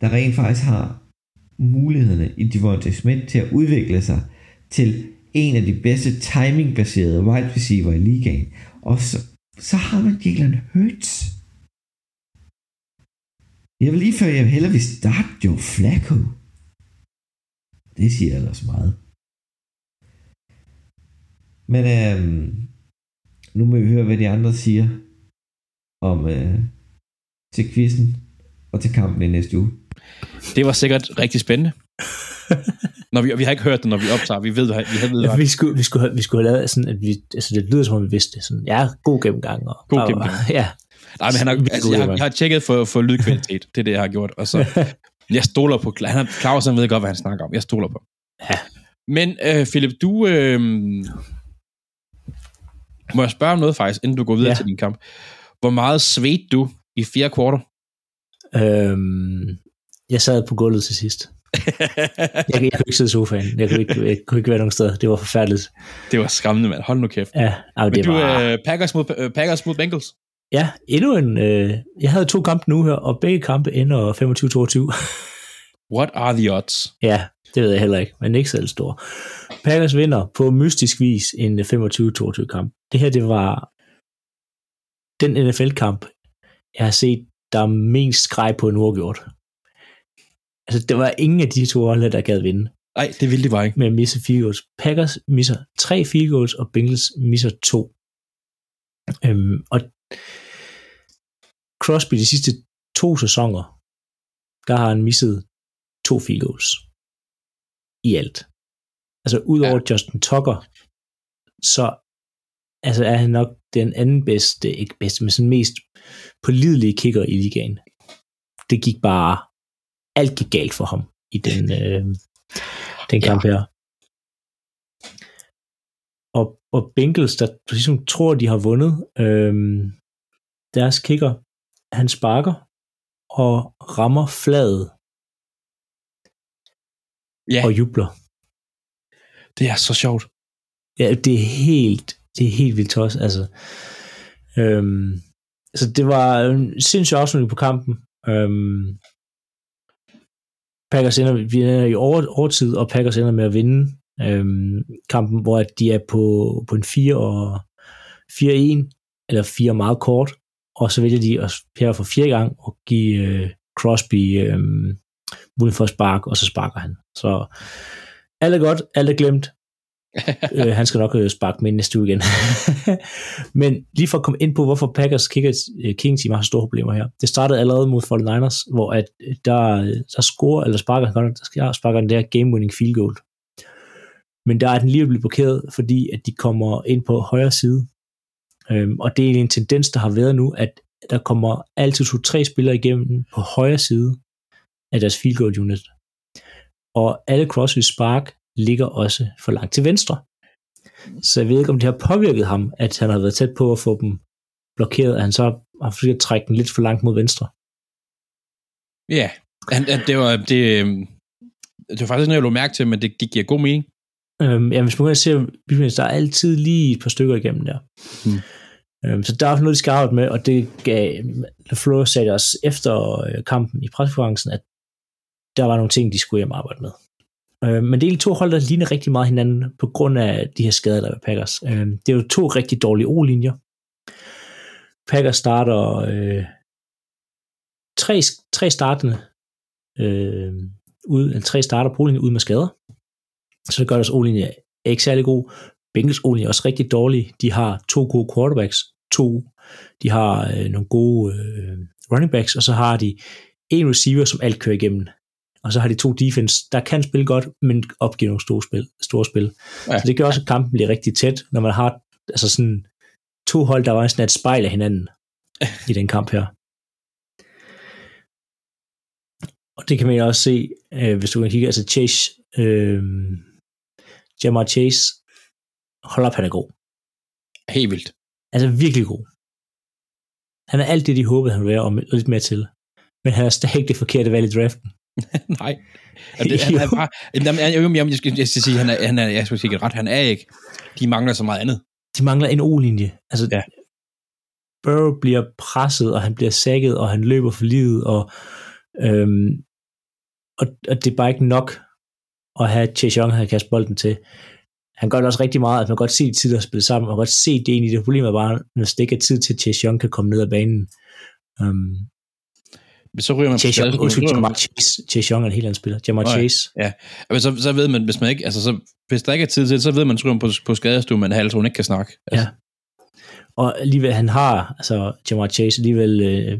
der rent faktisk har mulighederne i Devontae Smith til at udvikle sig til en af de bedste timingbaserede wide receiver i ligaen. Og så, så har man Jalen Hurts. Jeg vil lige før, jeg vil hellere vil starte Joe Flacco. Det siger ellers meget. Men øhm, nu må vi høre, hvad de andre siger om øh, til quizzen og til kampen i næste uge. Det var sikkert rigtig spændende. når vi, vi har ikke hørt det, når vi optager. Vi ved, vi har ved, Ja, vi, skulle, vi, skulle have, vi skulle have lavet sådan, at vi, altså det lyder som om vi vidste det. Sådan, ja, god gennemgang. Og, God gennemgang. [laughs] Ja, Nej, men han har, altså, jeg, har, jeg har tjekket for, for lydkvalitet. Det er det, jeg har gjort. Og så, [laughs] jeg stoler på Claus. Han, Claus, han ved godt, hvad han snakker om. Jeg stoler på. ham. Ja. Men, øh, Philip, du... Øh, må jeg spørge om noget faktisk, inden du går videre Ja. til din kamp. Hvor meget svedte du i fjerde kvartal? øhm, jeg sad på gulvet til sidst. Jeg, jeg kunne ikke sidde i sofaen. Jeg kunne ikke, jeg kunne ikke være nogen steder. Det var forfærdeligt. det var skræmmende, mand. Hold nu kæft. Ja, Men det du, var... øh, Packers, mod, øh, Packers mod Bengals. Ja, endnu en... Øh, jeg havde to kampe nu her, og begge kampe ender 25-22. What are the odds? ja, det ved jeg heller ikke, men ikke selv stor. Packers vinder på mystisk vis en 25-22 kamp. Det her, det var den NFL-kamp, jeg har set, der er mest skreg på en uafgjort. Altså, der var ingen af de to hold, der gad vinde Nej, det ville de bare ikke. med at misse field goals. Packers misser tre field goals, og Bengals misser to. Øhm, og Crosby de sidste to sæsoner, der har han misset to field goals i alt. Altså udover ja. Justin Tucker, så altså, er han nok den anden bedste, ikke bedste, men sådan mest pålidelige kicker i ligaen. Det gik bare, alt gik galt for ham i den, [laughs] øh, den Ja. kamp her. Og, og Bengals, der ligesom tror, de har vundet, øhm, deres kicker, han sparker og rammer fladet Ja, og jubler. det er så sjovt. Ja, det er helt, det er helt vildt også, altså. Øhm, så det var en sindssyg afslutning på kampen. Øhm, Packers ender, vi ender i over, overtid, og Packers ender med at vinde øhm, kampen, hvor de er på, på en 4 og 4-1, eller 4 meget kort, og så vælger de at her for fjerde gang og give øh, Crosby øh, mulighed for at sparke, og så sparker han. Så alt er godt, alt er glemt. [laughs] øh, han skal nok øh, sparke med næste uge igen. [laughs] Men lige for at komme ind på, hvorfor Packers kicker, øh, King Team har store problemer her. Det startede allerede mod 49ers, hvor at øh, der, der scorer, eller sparker han godt, der sparker den der game-winning field goal. Men der er den lige blevet blokeret, fordi at de kommer ind på højre side. Øhm, og det er en tendens, der har været nu, at der kommer altid to-tre spillere igennem på højre side af deres field goal unit. Og alle Crosby's spark ligger også for langt til venstre. Så jeg ved ikke, om det har påvirket ham, at han har været tæt på at få dem blokeret, at han så har forsøgt at trække den lidt for langt mod venstre. Ja, han, det, var, det, øhm, det var faktisk noget, jeg lå mærke til, men det, det giver god mening. Øhm, ja, hvis man kan se, der er altid lige et par stykker igennem der. Hmm. Øhm, så der er noget, de skal arbejde med, og det gav LaFleur sagde det også efter øh, kampen i pressekonferencen, at der var nogle ting, de skulle hjem og arbejde med. Øh, men det er egentlig to hold, der ligner rigtig meget hinanden på grund af de her skader, der er ved Packers. Øh, det er jo to rigtig dårlige O-linjer. Packers starter øh, tre, tre startende øh, ud, tre starter på linje ud med skader. Så det gør deres O-linje er ikke særlig god. Bengals O-linje er også rigtig dårlig. De har to gode quarterbacks, to, de har øh, nogle gode øh, running backs, og så har de en receiver, som alt kører igennem. Og så har de to defense, der kan spille godt, men opgive nogle store spil. Store spil. Ja. Så det gør også, at kampen bliver rigtig tæt, når man har altså sådan to hold, der var sådan et spejl af hinanden [laughs] i den kamp her. Og det kan man jo også se, øh, hvis du kan kigge, altså Chase, øh, Jamar Chase, hold op, han er god. Helt vildt. Altså virkelig god. Han er alt det, de håbede, han ville være, og lidt mere til. Men han er stadig det forkerte valg i draften. [laughs] Nej. Og det, [laughs] han er bare, jamen, jeg, jeg, jeg, skal, jeg skal sige, han er, han er, jeg skal sige ret, han er ikke. De mangler så meget andet. De mangler en O-linje. Altså, Ja. Burrow bliver presset, og han bliver sækket, og han løber for livet, og, øhm, og, og det er bare ikke nok at have Chase Young, han kaste bolden til. Han gør det også rigtig meget, at man kan godt se de tider spille sammen, og man kan godt se det egentlig. Det problem er bare, når det ikke er tid til, at Chase Young kan komme ned ad banen. Um, Så ryger man så undskyld, man- Jamar Chase, Chase Young er en helt anden spiller. Jamar ja. Chase, Men så, så ved man, hvis man ikke, altså så, hvis der ikke er tid til det, så ved man, at på, på skadestuen, men halvt, hun ikke kan snakke. Altså, og alligevel, han har, altså Jamar Chase alligevel øh,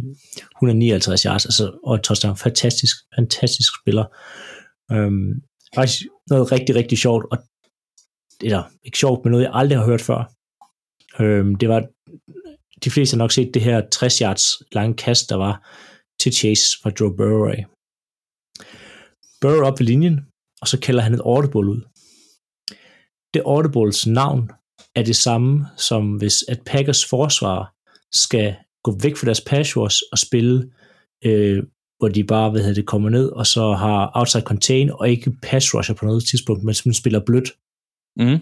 159 yards, altså, og touchdown. Fantastisk, fantastisk spiller. Øhm, faktisk noget rigtig, rigtig sjovt, og, eller ikke sjovt, men noget, jeg aldrig har hørt før. Øhm, det var, de fleste har nok set det her 60 yards lange kast, der var til Chase fra Joe Burrow af. Burrow op ved linjen, og så kalder han et audible ud. Det audibles navn er det samme som hvis at Packers forsvar skal gå væk fra deres pass rush og spille, øh, hvor de bare hvad hedder det, kommer ned og så har outside contain og ikke pass rusher på noget tidspunkt, men simpelthen spiller blødt. Mm.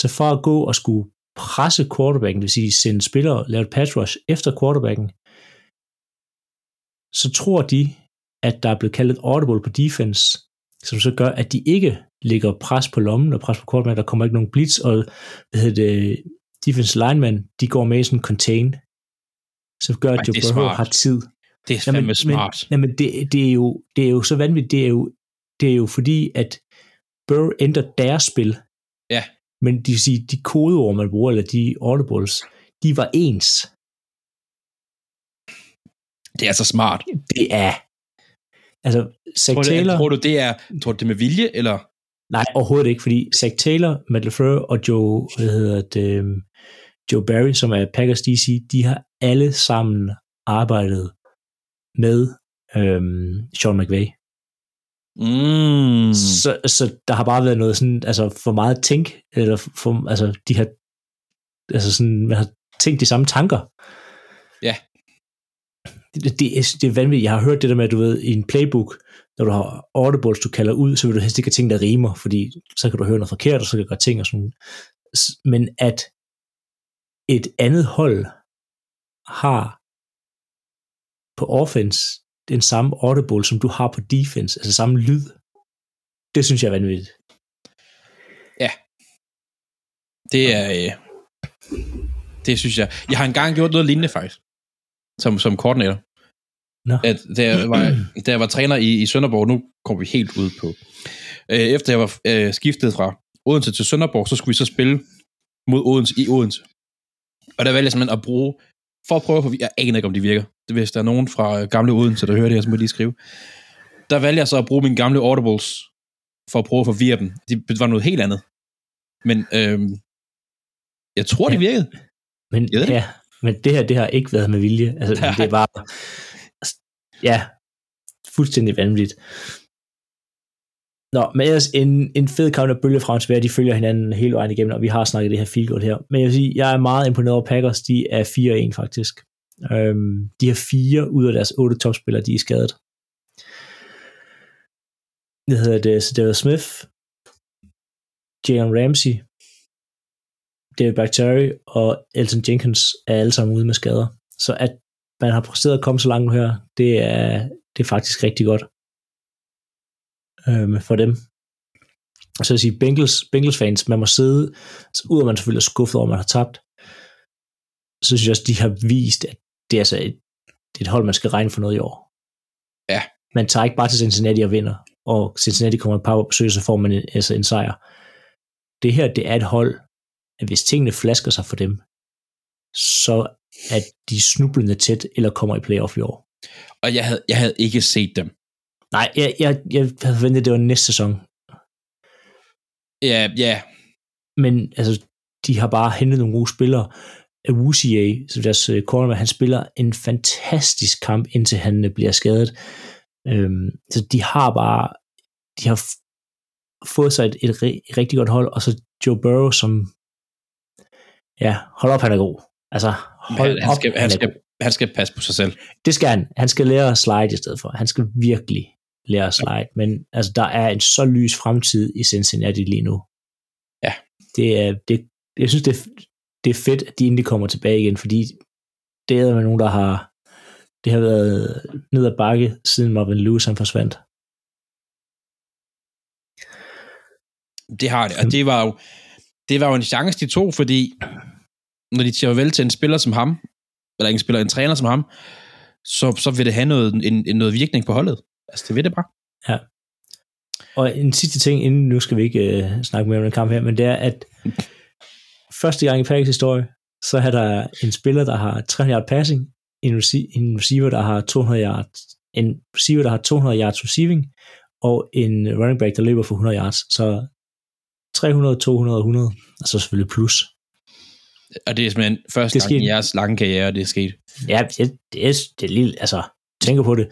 Så for at gå og skulle presse quarterbacken, det vil sige sende spillere, lave et pass rush efter quarterbacken, så tror de, at der er blevet kaldt et audible på defense, som så gør, at de ikke lægger pres på lommen og pres på quarterback, der kommer ikke nogen blitz, og hvad hedder det, defense lineman, de går med i sådan en contain, så gør, at Joe det Burrow har tid. Det er fandme smart. Men, jamen, det, det, er jo, det er jo så vanvittigt, det er jo, det er jo fordi, at Burrow ændrer deres spil. Ja. Men de, sige, de kodeord, man bruger, eller de audibles, de var ens. Det er så smart. Det er... Altså, Zach Tror du, Taylor... tror du, det er, tror du, det er med vilje, eller? Nej, overhovedet ikke, fordi Zach Taylor, Matt LaFleur og Joe, hvad hedder det, øhm, Joe Barry, som er Packers DC, de har alle sammen arbejdet med øhm, Sean McVay. Mm. Så, så der har bare været noget sådan, altså for meget tænk, eller for, altså de har, altså sådan, man har tænkt de samme tanker. Ja. Det, det, det, er, det er vanvittigt. Jeg har hørt det der med, at du ved, i en playbook, når du har audibles, du kalder ud, så vil du helst ikke have ting, der rimer, fordi så kan du høre noget forkert, og så kan du gøre ting og sådan. Men at et andet hold har på offense den samme audible, som du har på defense, altså samme lyd, det synes jeg er vanvittigt. Det er... Øh, det synes jeg. Jeg har engang gjort noget lignende, faktisk. Som, som koordinator. Nå. At, da, jeg var, [clears throat] da jeg var træner i, i Sønderborg, nu kommer vi helt ud på. Øh, efter jeg var øh, skiftet fra Odense til Sønderborg, så skulle vi så spille mod Odense i Odense. Og der valgte jeg simpelthen at bruge, for at prøve at få, jeg aner ikke, om de virker. Det hvis der er nogen fra øh, gamle Odense, der hører det her, så må de lige skrive. Der valgte jeg så at bruge mine gamle audibles, for at prøve at forvirre dem. Det var noget helt andet. Men øh, jeg tror, det Ja. virkede. Men, Jeg ved det. Men det her, det har ikke været med vilje. Altså, Nej. [laughs] det er bare, ja, fuldstændig vanvittigt. Nå, men ellers en, en fed kamp af bølge frem og tilbage, de følger hinanden hele vejen igennem, og vi har snakket det her field her. Men jeg vil sige, jeg er meget imponeret over Packers, de er 4-1 faktisk. Øhm, de har fire ud af deres otte topspillere, de er skadet. Det hedder det, så Smith, Jalen Ramsey, David Bakhtiari og Elton Jenkins er alle sammen ude med skader. Så at man har præsteret at komme så langt nu her, det er, det er faktisk rigtig godt øhm, for dem. Så jeg sige, Bengals, Bengals fans, man må sidde, altså, ud af man selvfølgelig er skuffet over, at man har tabt, så synes jeg også, de har vist, at det er, altså et, det er et hold, man skal regne for noget i år. Ja. Man tager ikke bare til Cincinnati og vinder, og Cincinnati kommer et par på besøg, så får man en, altså en sejr. Det her, det er et hold, at hvis tingene flasker sig for dem, så er de snublende tæt, eller kommer i playoff i år. Og jeg havde, jeg havde ikke set dem. Nej, jeg, jeg, jeg havde forventet, at det var næste sæson. Ja, ja. Men altså, de har bare hentet nogle gode spillere. Awuzie, som deres øh, cornerback, han spiller en fantastisk kamp, indtil han øh, bliver skadet. Øhm, så de har bare, de har fået sig et, et, et rigtig godt hold, og så Joe Burrow, som, ja, hold op, han er god. Altså, hold Han, han, op, skal, han, er skal, han skal passe på sig selv. Det skal han. Han skal lære at slide i stedet for. Han skal virkelig lære at slide. Men altså, der er en så lys fremtid i Cincinnati lige nu. Ja. Det er, det, jeg synes, det er, det er fedt, at de endelig kommer tilbage igen, fordi det er med nogen, der har det har været ned ad bakke, siden Marvin Lewis han forsvandt. Det har det, og det var jo, det var jo en chance, de tog, fordi når de siger vel til en spiller som ham, eller en spiller, en træner som ham, så, så vil det have noget, en, en, noget virkning på holdet. Altså, det vil det bare. Og en sidste ting, inden nu skal vi ikke øh, snakke mere om den kamp her, men det er, at [laughs] første gang i Packers historie, så er der en spiller, der har 300 yard passing, en, rece- en receiver, der har 200 yards, en receiver, der har 200 yards receiving, og en running back, der løber for 100 yards. Så 300, 200, 100, og så selvfølgelig plus. Og det er simpelthen første Det gang i jeres lange karriere, det er sket. Ja, det, det, er, det er lige, altså, tænker på det.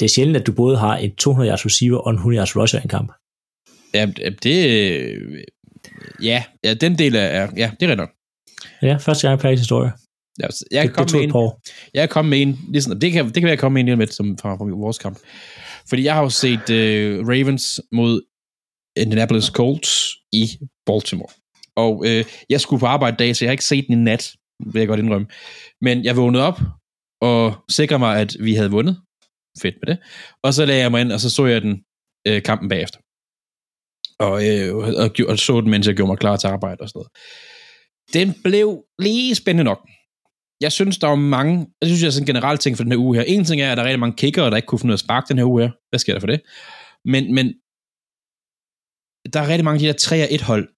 Det er sjældent, at du både har en 200 yards receiver og en 100 yards rusher i en kamp. Ja, det... Ja, ja den del er... Ja, det er rigtigt nok. Ja, første gang i Packers historie. Ja, jeg kan Det, det komme tog med et en, år. jeg kan komme med en, ligesom, det kan, det kan være, jeg komme med en lige om lidt, som fra, fra vores kamp. Fordi jeg har jo set uh, Ravens mod Indianapolis Colts i Baltimore. Og øh, jeg skulle på arbejde i dag, så jeg har ikke set den i nat, vil jeg godt indrømme. Men jeg vågnede op og sikrede mig, at vi havde vundet. Fedt med det. Og så lagde jeg mig ind, og så så jeg den øh, kampen bagefter. Og, øh, og, og så den, mens jeg gjorde mig klar til arbejde og sådan noget. Den blev lige spændende nok. Jeg synes, der var mange, jeg synes, jeg er sådan en generel ting for den her uge her. En ting er, at der er rigtig mange kickere, der ikke kunne finde ud af at sparke den her uge her. Hvad sker der for det? Men, men der er rigtig mange af de der 3 1 hold,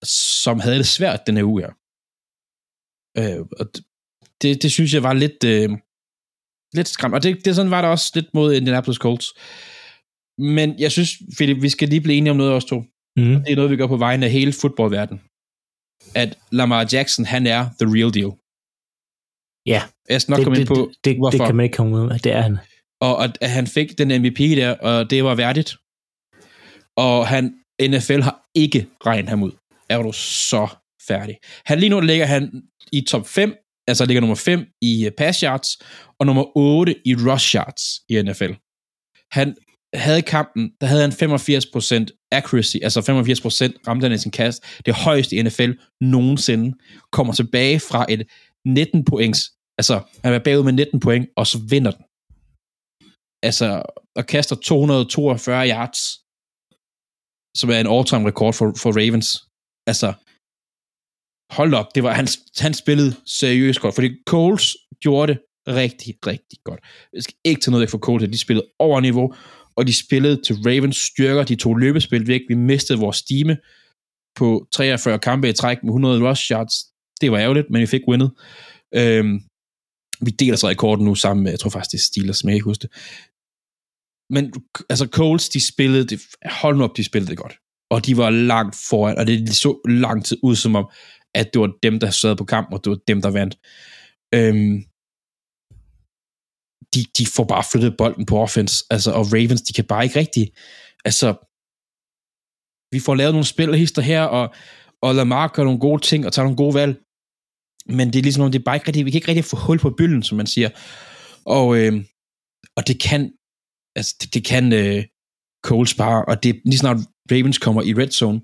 som havde det svært den her uge her. Øh, og det, det synes jeg var lidt, øh, lidt skræmt. Og det, det sådan var der også lidt mod Indianapolis Colts. Men jeg synes, Philip, vi skal lige blive enige om noget også to. Mm. Det er noget, vi gør på vegne af hele fodboldverdenen. At Lamar Jackson, han er the real deal. Ja, Jeg skal nok det, komme det, ind på, det, det, det kan man ikke komme ud med. Det er han. og at, at han fik den MVP der, og det var værdigt. Og han, NFL har ikke regnet ham ud. Er du så færdig. Han lige nu ligger han i top 5, altså ligger nummer 5 i øh, pass yards, og nummer 8 i rush yards i NFL. Han havde kampen, der havde han 85% accuracy, altså 85% ramte han i sin kast, det højeste i NFL nogensinde, kommer tilbage fra et 19 points, altså han er bagud med 19 point, og så vinder den altså, og kaster 242 yards, som er en all-time rekord for, for Ravens. Altså, hold op, det var, han, han spillede seriøst godt, fordi Coles gjorde det rigtig, rigtig godt. Jeg skal ikke tage noget væk fra Coles, de spillede over niveau, og de spillede til Ravens styrker, de tog løbespil væk, vi mistede vores stime på 43 kampe i træk med 100 rush yards. Det var ærgerligt, men vi fik vundet. Øhm, vi deler så rekorden nu sammen med, jeg tror faktisk, det er Steelers, som jeg ikke husker det. Men altså Coles, de spillede det, hold nu op, de spillede det godt. Og de var langt foran, og det så lang tid ud som om, at det var dem, der sad på kamp, og det var dem, der vandt. Øhm, de, de får bare flyttet bolden på offense, altså, og Ravens, de kan bare ikke rigtig, altså, vi får lavet nogle spilhister her, og, og Lamar gør nogle gode ting, og tager nogle gode valg, men det er ligesom, det er bare ikke rigtig, vi kan ikke rigtig få hul på bylden, som man siger. Og, øh, og det kan, altså det, det kan øh, Coles bare, og det er lige snart Ravens kommer i red zone,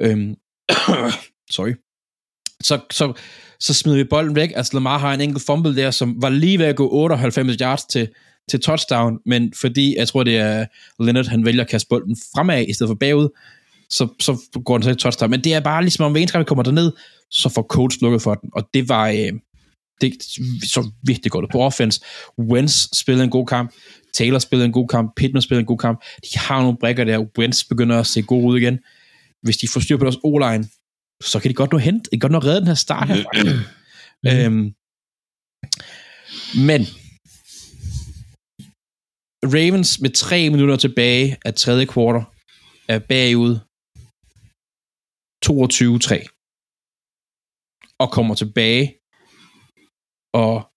øh, [coughs] sorry, så, så, så smider vi bolden væk. Altså Lamar har en enkelt fumble der, som var lige ved at gå 98 yards til, til touchdown, men fordi, jeg tror det er Leonard, han vælger at kaste bolden fremad i stedet for bagud, så, så går den til touchdown. Men det er bare ligesom, om hver eneste gang vi kommer derned, så får coach lukket for den. Og det var øh, det så virkelig godt på offense. Wentz spillede en god kamp. Taylor spillede en god kamp. Pittman spillede en god kamp. De har nogle brækker der. Wentz begynder at se god ud igen. Hvis de får styr på deres O-line, så kan de godt nå hente. De kan godt nå redde den her start her. øhm, men Ravens med tre minutter tilbage af tredje kvartal er bagud 22-3 og kommer tilbage og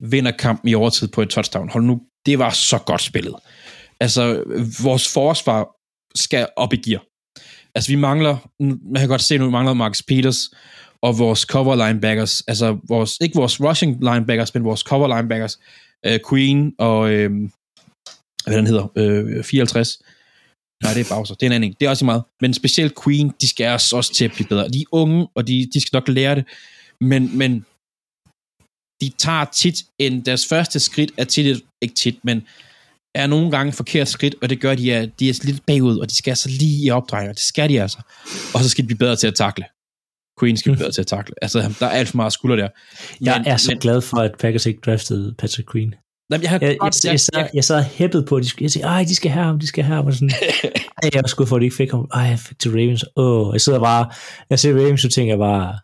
vinder kampen i overtid på et touchdown. Hold nu, det var så godt spillet. Altså, vores forsvar skal op i gear. Altså, vi mangler, man kan godt se nu, vi mangler Marcus Peters og vores cover linebackers, altså vores, ikke vores rushing linebackers, men vores cover linebackers, uh, Queen og, øh, hvad den hedder, øh, 54, Nej, det er Bowser. Det er en anden. Det er også meget. Men specielt Queen, de skal også, også til at blive bedre. De er unge, og de, de skal nok lære det. Men, men de tager tit en, deres første skridt er tit, ikke tit, men er nogle gange forkert skridt, og det gør, de er, de er lidt bagud, og de skal altså lige i opdrejninger. Det skal de altså. Og så skal de blive bedre til at takle. Queen skal blive bedre til at takle. Altså, der er alt for meget skulder der. Jeg er så glad for, at Packers ikke draftede Patrick Queen. Jamen, jeg, har Jeg, godt, jeg, jeg, sad, jeg sad hæppet på, at de skulle, jeg sagde, ej, de skal have ham, de skal have ham, og sådan, [laughs] ej, jeg var sgu for, at de ikke fik ham, ej, jeg fik til Ravens, åh, jeg sidder bare, jeg ser Ravens, så tænker jeg bare,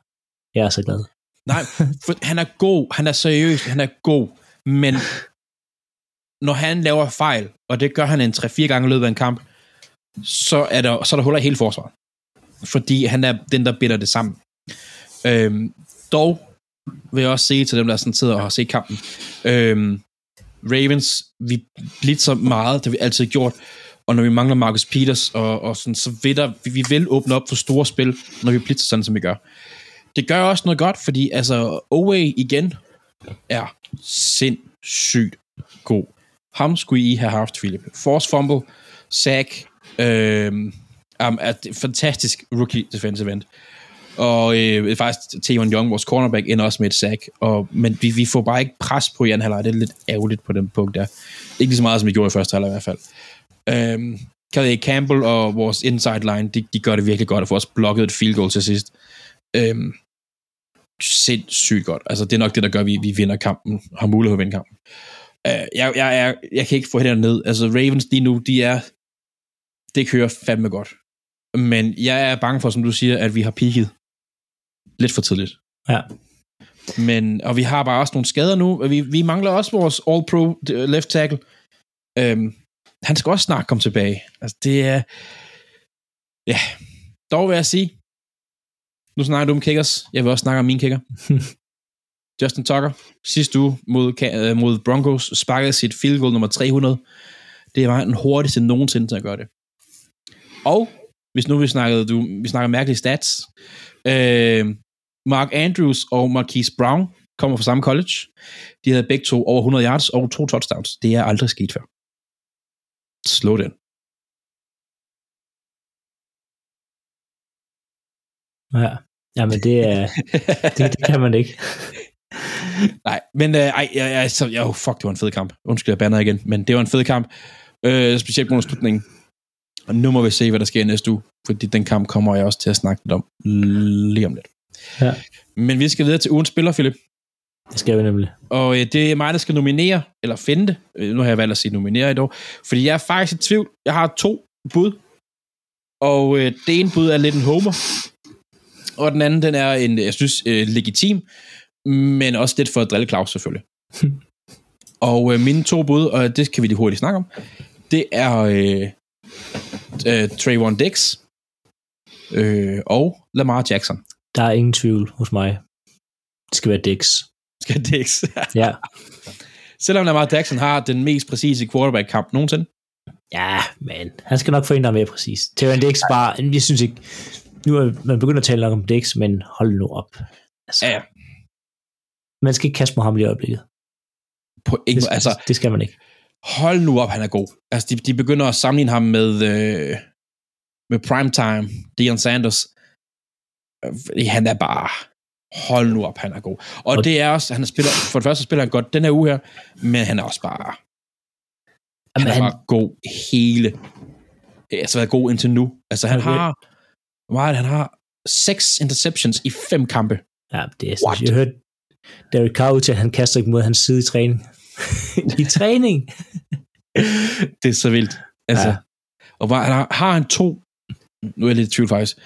Jeg er så glad. Nej, for han er god, han er seriøs, han er god, men når han laver fejl, og det gør han en 3-4 gange i løbet af en kamp, så er der, så er der huller i hele forsvaret. Fordi han er den, der binder det sammen. Øhm, dog vil jeg også sige til dem, der sådan sidder og har set kampen, øhm, Ravens, vi blitzer meget, det har vi altid gjort, og når vi mangler Marcus Peters, og, og sådan, så vil der, vi, vi vil åbne op for store spil, når vi blitzer sådan, som vi gør. Det gør også noget godt, fordi altså, Oway igen er sindssygt god. Ham skulle I have haft, Philip. Force fumble, sack, øh, um, er fantastisk rookie defensive end. Og øh, faktisk Theon Young, vores cornerback, ender også med et sack. Og, men vi, vi får bare ikke pres på i anden halvleg. Det er lidt ærgerligt på den punkt der. Ikke lige så meget, som vi gjorde i første halvleg i hvert fald. Øhm, Calais Campbell og vores inside line, de, de gør det virkelig godt, at få os blokket et field goal til sidst. Øhm, sindssygt godt. Altså, det er nok det, der gør, at vi, vi vinder kampen, har mulighed for at vinde kampen. Øh, jeg, jeg, jeg, jeg kan ikke få hænderne ned. Altså, Ravens lige nu, de er... Det kører fandme godt. Men jeg er bange for, som du siger, at vi har peaked lidt for tidligt. Ja. Men, og vi har bare også nogle skader nu. Vi, vi mangler også vores All-Pro left tackle. Øhm, han skal også snart komme tilbage. Altså, det er... Ja, dog vil jeg sige, nu snakker du om kickers. Jeg vil også snakke om min kicker. [laughs] Justin Tucker, sidste uge mod, øh, mod Broncos, sparkede sit field goal nummer 300. Det var den hurtigste nogensinde til at gøre det. Og, hvis nu vi snakkede, du, vi snakker mærkelige stats, øh, Mark Andrews og Marquise Brown kommer fra samme college. De havde begge to over 100 yards og to touchdowns. Det er aldrig sket før. Slå den. Ja, jamen det, er, det, det kan man ikke. [laughs] Nej, men øh, ej, jeg, jeg, så, jeg, oh, fuck, det var en fed kamp. Undskyld, jeg banner igen, men det var en fed kamp. Øh, specielt på slutningen. Og nu må vi se, hvad der sker næste uge, fordi den kamp kommer jeg også til at snakke lidt om lige om lidt. Ja. Men vi skal videre til ugens spiller, Philip. Det skal vi nemlig. Og øh, det er mig, der skal nominere, eller finde det. Øh, nu har jeg valgt at sige nominere i dag, fordi jeg er faktisk i tvivl. Jeg har to bud, og øh, det ene bud er lidt en homer, og den anden, den er en, jeg synes, øh, legitim, men også lidt for at drille Claus selvfølgelig. [laughs] og øh, mine to bud, og det kan vi lige hurtigt snakke om, det er øh, øh, Trayvon Dix øh, og Lamar Jackson. Der er ingen tvivl hos mig. Det skal være Dix. Skal Dix. [laughs] ja. Selvom Lamar Jackson har den mest præcise quarterback-kamp nogensinde. Ja, men han skal nok få en, der er mere præcis. Trayvon Dix bare, jeg synes ikke, nu er man begyndt at tale om Dix, men hold nu op. Altså, ja, man skal ikke kaste mod ham i øjeblikket. På ingen, det, skal, altså, det skal man ikke. Hold nu op, han er god. Altså, de, de begynder at sammenligne ham med, øh, med Primetime, Deion Sanders. Øh, han er bare... Hold nu op, han er god. Og, og det er også, han spiller, for det første spiller han godt den her uge her, men han er også bare... Han er han, bare god hele... Altså, været god indtil nu. Altså, han har... Meget, han har seks interceptions i fem kampe. Ja, det er sådan, jeg hørte Derek Carr til, at han kaster ikke mod hans side i træning. [laughs] I træning? det er så vildt. Altså, ja. Og var, har, har han to, nu er jeg lidt i tvivl faktisk,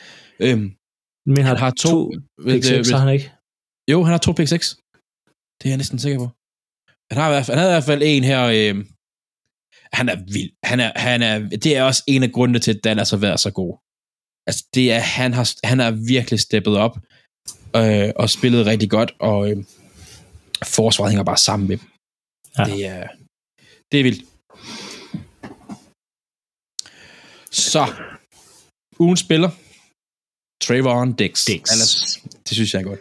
øhm, men han, han har to, to pick 6, har han ikke? Jo, han har to pick 6. Det er jeg næsten sikker på. Han har, han har i hvert fald en her, øhm, han er vild. Han er, han er, det er også en af grundene til, at Dallas har været så god. Altså, det er, han har, han har virkelig steppet op øh, og spillet rigtig godt, og øh, forsvaret hænger bare sammen med dem. Ja. Det, er, det er vildt. Så, ugen spiller, Trayvon Dix. Dix. Dallas, det synes jeg er godt.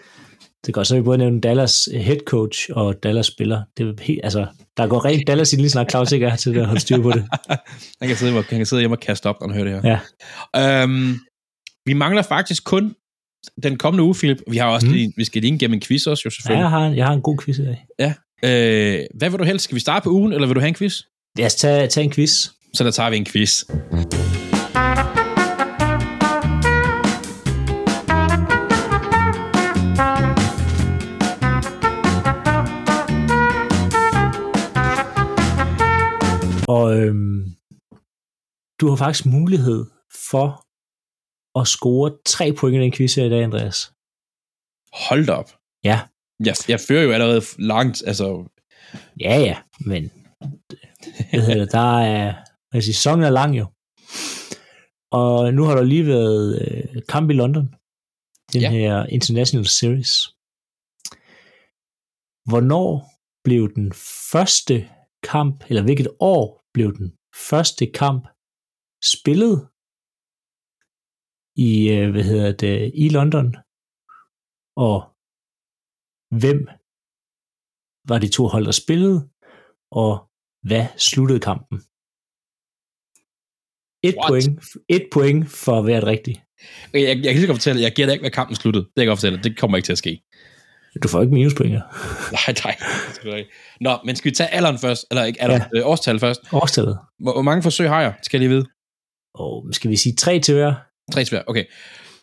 Det er godt, så vi både nævne Dallas head coach og Dallas spiller. Det er helt, altså, der går rent Dallas i lige snart Claus ikke er til at holde styr på det. [laughs] han, kan sidde, han kan sidde hjemme og kaste op, når han hører det her. Ja. Um, vi mangler faktisk kun den kommende uge, Philip. Vi har også mm. lige, vi skal lige igennem en quiz også, jo selvfølgelig. Ja, jeg har, jeg har en god quiz i dag. Ja. Øh, hvad vil du helst? Skal vi starte på ugen, eller vil du have en quiz? Lad os tage, tage en quiz. Så der tager vi en quiz. Og øhm, du har faktisk mulighed for at score tre point i den quiz her i dag, Andreas. Hold da op. Ja. Jeg, jeg fører jo allerede langt, altså... Ja, ja, men hvad hedder det, der er, altså, sæsonen er lang jo. Og nu har der lige været øh, kamp i London, den ja. her International Series. Hvornår blev den første kamp, eller hvilket år blev den første kamp spillet i, øh, hvad hedder det, i London? Og hvem var de to hold, der spillede? Og hvad sluttede kampen? Et What? point, et point for hvert rigtigt. Jeg, jeg, jeg kan lige godt fortælle, jeg dig ikke, hvad kampen sluttede. Det kan jeg godt fortælle, det kommer ikke til at ske. Du får ikke minuspoint. ja. [laughs] Nej, nej. ikke. Nå, men skal vi tage alderen først? Eller ikke alderen, ja. øh, årstal først. Årstallet. Hvor, hvor mange forsøg har jeg? Skal jeg lige vide. Og skal vi sige tre til hver? Tre svær, okay.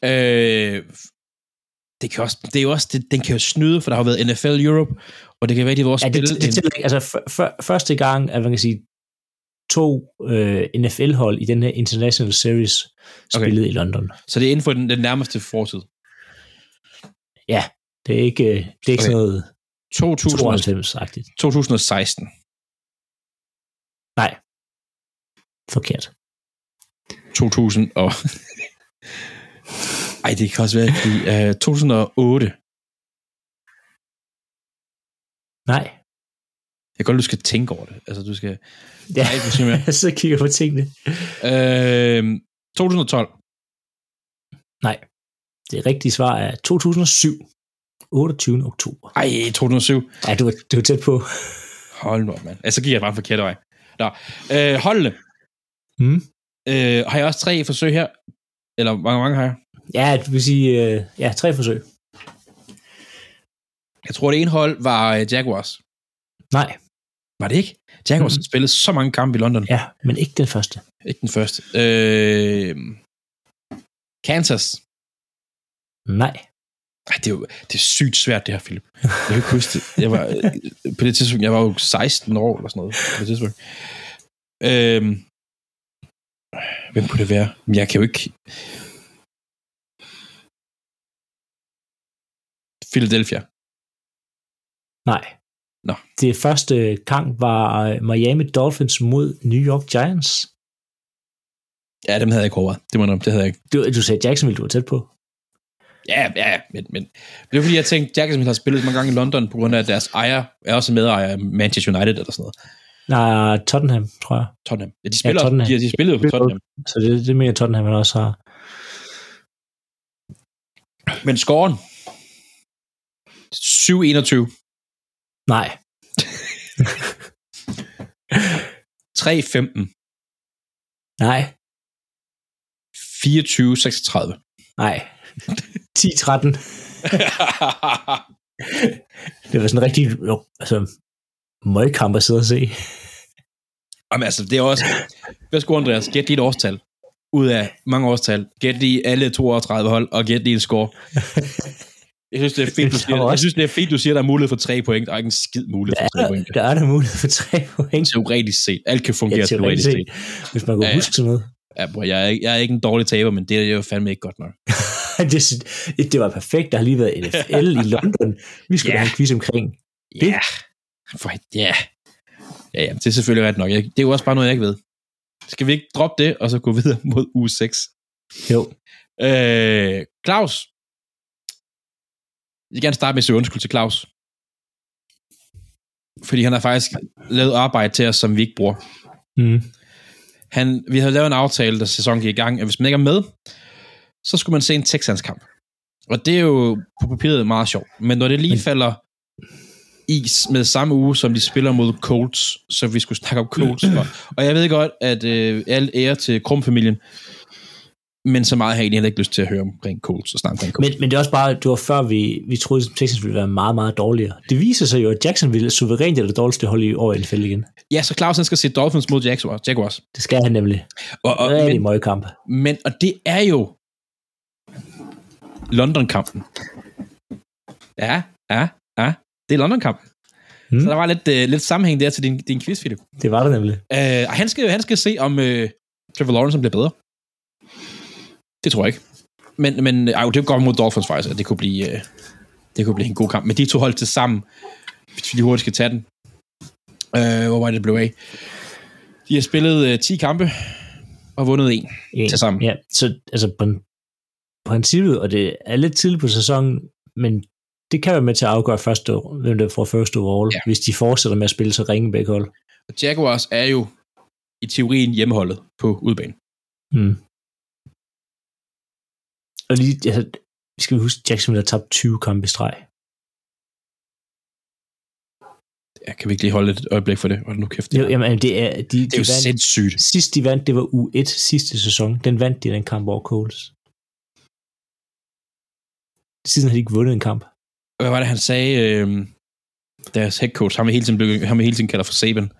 Øh, det, kan også, det er jo også, det, den kan jo snyde, for der har jo været NFL Europe, og det kan være, de vil også Ja, det, det, tæller ikke. Altså, første gang, at man kan sige, to øh, NFL-hold i den her International Series spillede i London. Så det er inden for den, den nærmeste fortid. Det er ikke, øh, det er ikke Okay. okay. sådan noget 2000, 92-agtigt. 2016. Nej. Forkert. 2000 og... Ej, det kan også være, fordi, uh, 2008. Nej. Jeg kan godt, du skal tænke over det. Altså, du skal... Ja, Nej, [laughs] jeg sidder og kigger på tingene. Øh, 2012. Nej. Det rigtige svar er 2007. 28. oktober. Ej, 2007. Ja, du var, du var tæt på. Hold nu op, mand. Altså, så gik jeg bare forkert vej. Nå. Øh, holdene. Mm. Øh, har jeg også tre forsøg her? Eller hvor mange, mange har jeg? Ja, du vil sige, øh, ja, tre forsøg. Jeg tror, det ene hold var øh, Jaguars. Nej. Var det ikke? Jaguars mm. Spillede så mange kampe i London. Ja, men ikke den første. Ikke den første. Øh, Kansas. Nej. Ej, det er jo det er sygt svært, det her, Philip. Jeg kan huske det. Jeg var, øh, på det tidspunkt, jeg var jo 16 år eller sådan noget. På det tidspunkt. Øhm, hvem kunne det være? Jeg kan jo ikke... Philadelphia. Nej. Nå. Det første gang var øh, Miami Dolphins mod New York Giants. Ja, dem havde jeg ikke overvejet. Det, må jeg, det havde jeg ikke. Du, du sagde Jacksonville, du var tæt på. Ja, ja, men, men det var fordi, jeg tænkte, Jacksonville har spillet mange gange i London, på grund af, at deres ejer er også medejer af Manchester United eller sådan noget. Nej, Tottenham, tror jeg. Tottenham. Ja, de spiller, ja, Tottenham. de, de spillede jo for Tottenham. Så det, det mener Tottenham, han også har. Men scoren? 7-21. Nej. [laughs] 3-15. Nej. 24-36. Nej. 10-13. [laughs] Det var sådan rigtig, jo, altså, møgkamp at sidde og se. [laughs] Jamen altså, det er også... Værsgo, Andreas. Gæt dit årstal. Ud af mange årstal. Gæt lige alle 32 hold, og gæt lige en score. Jeg synes, det er fint, du [laughs] siger, jeg synes, det er fint, du siger, der er mulighed for tre point. Der er ikke en skid mulighed for tre point. der er der mulighed for tre point. Teoretisk set. Alt kan fungere Ja, teoretisk teoretisk set. Hvis man kunne Ja, huske sådan noget. Ja, bror, jeg, er, ikke- jeg er ikke en dårlig taber, men det er jo fandme ikke godt nok. [laughs] det, det var perfekt. Der har lige været NFL i London. Vi skulle yeah. have en quiz omkring. Ja. For, ja. Ja, ja, det er selvfølgelig ret nok. Jeg, det er jo også bare noget, jeg ikke ved. Skal vi ikke droppe det, og så gå videre [laughs] mod uge 6? Jo. Øh, Claus. Jeg vil gerne starte med at sige undskyld til Claus. Fordi han har faktisk lavet arbejde til os, som vi ikke bruger. Mm. Han, vi havde lavet en aftale, da sæsonen gik i gang, at hvis man ikke er med, så skulle man se en Texans kamp. Og det er jo på papiret meget sjovt. Men når det lige Men- falder i med samme uge, som de spiller mod Colts, så vi skulle snakke om Colts. For. Og jeg ved godt, at øh, al ære til Krum-familien, men så meget har jeg egentlig heller ikke lyst til at høre omkring Colts og snakke omkring Colts. Men, men det er også bare, det var før vi, vi troede, at Texans ville være meget, meget dårligere. Det viser sig jo, at Jacksonville er suverænt det dårligste hold i år i NFL igen. Ja, så Claus han skal se Dolphins mod Jaguars. Jaguars. Det skal han nemlig. Og, og, Rigtig men, møgkamp. men, og det er jo London-kampen. Ja, ja, ja. Det er London-kampen. Hmm. Mm. Så der var lidt, uh, lidt sammenhæng der til din, din quiz, Philip. Det var det nemlig. Uh, han, skal, han skal se, om uh, Trevor Lawrence bliver bedre. Det tror jeg ikke. Men, men ej, det godt mod Dolphins faktisk, at det kunne blive... Uh, det kunne blive en god kamp. Men de to hold til sammen, hvis vi hurtigt skal tage den. Øh, hvor var det, det blev af? De har spillet øh, 10 kampe og vundet en, En. til sammen. Ja, så altså på princippet, og det er lidt tidligt på sæsonen, men det kan være med til at afgøre første, hvem der får første overall, Ja. hvis de fortsætter med at spille så ringe begge hold. Og Jaguars er jo i teorien hjemmeholdet på udbanen. Mm. Og lige, altså, vi skal huske, Jacksonville har tabt 20 kampe i streg. Ja, kan vi ikke lige holde et øjeblik for det? Hold nu kæft. Det, Det, jamen, det er, de, det er jo de vandt, sindssygt. sidst de vandt, det var U1 sidste sæson. Den vandt de den kamp over Coles. Siden har de ikke vundet en kamp. Hvad var det, han sagde? Øh, deres head coach, ham vi hele tiden, blev- ham vi hele tiden kalder for Saban.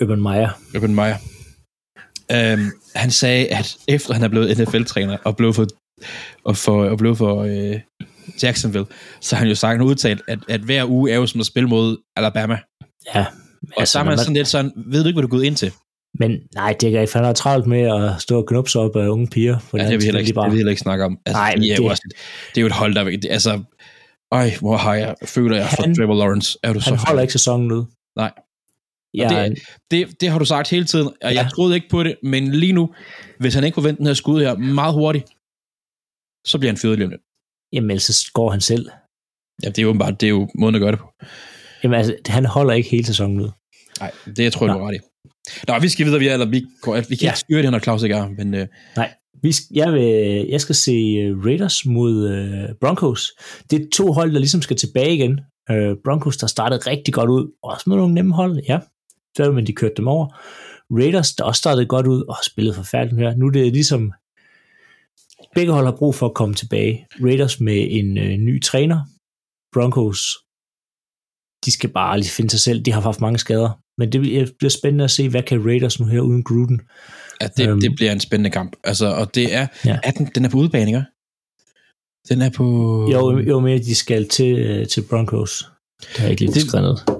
Urban Meyer. Urban Meyer. Øhm, han sagde, at efter han er blevet NFL-træner og blev for, og for, og blev for øh, Jacksonville, så har han jo sagt og udtalt, at, at hver uge er jo som at spille mod Alabama. Ja. Og altså, så er man sådan lidt sådan, ved du ikke, hvad du er gået ind til? Men nej, det er han har travlt med at stå og knupse op af unge piger. For Ja, det vil ikke, det vil vi heller ikke snakke om. Altså, Nej, men det, er jo også, et- det er jo et hold, der... Altså, øj, hvor har jeg, føler jeg for Han- Trevor Lawrence. Er du så Han holder ikke sæsonen ud. Nej. Ja, det- det, det har du sagt hele tiden, og ja. jeg troede ikke på det, men lige nu, hvis han ikke får vendt den her skud her meget hurtigt, så bliver han fyret lige om lidt. jamen, så går han selv. Ja, det er jo bare, det er jo måden at gøre det på. Jamen, altså, han holder ikke hele sæsonen ud. Nej, det jeg tror jeg, du er ret i. Nå, vi skal videre, vi, er, eller vi, vi kan Ja. ikke styre det, når Claus ikke er, men øh, vi jeg, vil, jeg skal se øh, Raiders mod øh, Broncos. Det er to hold, der ligesom skal tilbage igen. Øh, Broncos, der startede rigtig godt ud, også med nogle nemme hold, ja. Så, men de kørte dem over. Raiders, der også startede godt ud og spillede forfærdeligt her. Nu er det ligesom, begge hold har brug for at komme tilbage. Raiders med en øh, ny træner. Broncos, de skal bare lige finde sig selv. De har haft mange skader. Men det bliver spændende at se, hvad kan Raiders nu her uden Gruden. ja, det, Øhm. det bliver en spændende kamp. Altså, og det er, Ja. er den, den er på udebane, ikke? Den er på... Jo, jo mere de skal til, øh, til Broncos. Det har jeg ikke lige skrevet ned.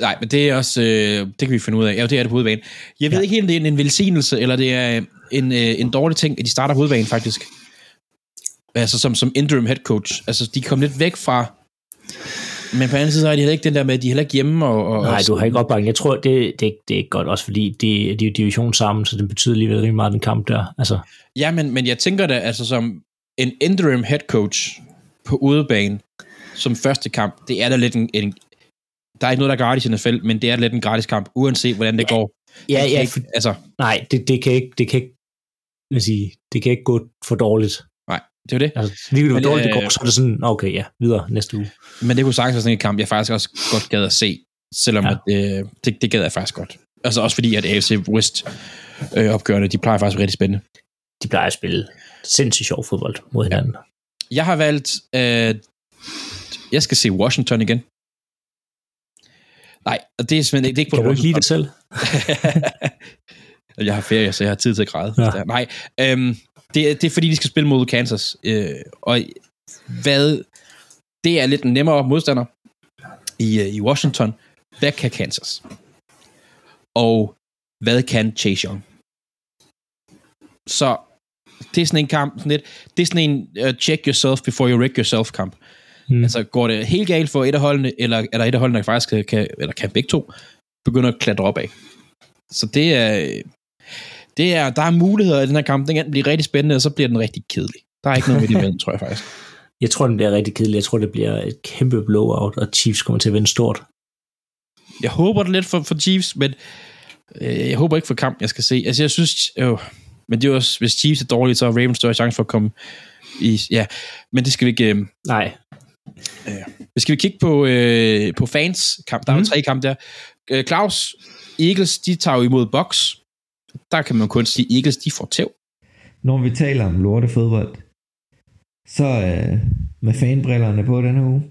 Nej, men det er også, øh, det kan vi finde ud af. Ja, det er det på udebane. Jeg ved Ja. ikke helt, om det er en velsignelse, eller det er en, øh, en dårlig ting, at de starter på udebane, faktisk. Altså som, som interim head coach. Altså, de kom lidt væk fra... Men på den anden side så er de heller ikke den der med, at de er heller ikke hjemme. Og, og, Nej, du har ikke opbakning. Jeg tror, det, det, det er ikke godt, også fordi de, de er jo division sammen, så det betyder alligevel rimelig meget, den kamp der. Altså, Ja, men, men jeg tænker da, altså som en interim head coach på udebane, som første kamp, det er da lidt en, en der er ikke noget, der er gratis i NFL, men det er lidt en gratis kamp, uanset hvordan det Ja. går. ja, Det ja, ikke, for, altså, nej, det, det kan ikke, det kan ikke, hvad sige, det kan ikke gå for dårligt. Det er jo det. Altså, lige hvor dårligt det øh, går, så er det sådan, okay, ja, videre næste uge. Men det kunne sagtens være sådan en kamp, jeg faktisk også godt gad at se, selvom Ja. ja. at, øh, det, det gad jeg faktisk godt. Altså også fordi, at AFC West øh, opgørende, de plejer faktisk rigtig spændende. De plejer at spille sindssygt sjov fodbold mod hinanden. Jeg har valgt, at jeg skal se Washington igen. Nej, og det er simpelthen ikke, det er ikke på Kan du ikke lide det selv? [laughs] jeg har ferie, så jeg har tid til at græde. Ja. Ja. Nej, øhm, det, er- det er fordi, de skal spille mod Kansas. Øh, og hvad... Det er lidt en nemmere modstander i, øh, i Washington. Hvad kan Kansas? Og hvad kan Chase Young? Så det er sådan en kamp, sådan lidt, det er sådan en uh, check yourself before you wreck yourself kamp. Mm. Altså, går det helt galt for et af holdene, eller er der et af holdene, der faktisk kan eller kan begge to, begynde at klatre op af. Så det er, det er, der er muligheder i den her kamp. Den kan blive rigtig spændende, og så bliver den rigtig kedelig. Der er ikke noget midt imellem, [laughs] tror jeg faktisk. Jeg tror, den bliver rigtig kedelig. Jeg tror, det bliver et kæmpe blowout, og Chiefs kommer til at vinde stort. Jeg håber det lidt for, for Chiefs, men øh, jeg håber ikke for kamp, jeg skal se. Altså, jeg synes, øh, men det er også, hvis Chiefs er dårlige, så har Ravens større chance for at komme i, ja, men det skal vi ikke, øh, Nej, skal vi kigge på, øh, på fans kamp. Der er jo Mhm. tre kampe der. Øh, Claus, Eagles, de tager jo imod Box. Der kan man kun sige, Eagles, de får tæv. Når vi taler om lorte fodbold, så øh, med fanbrillerne på denne uge.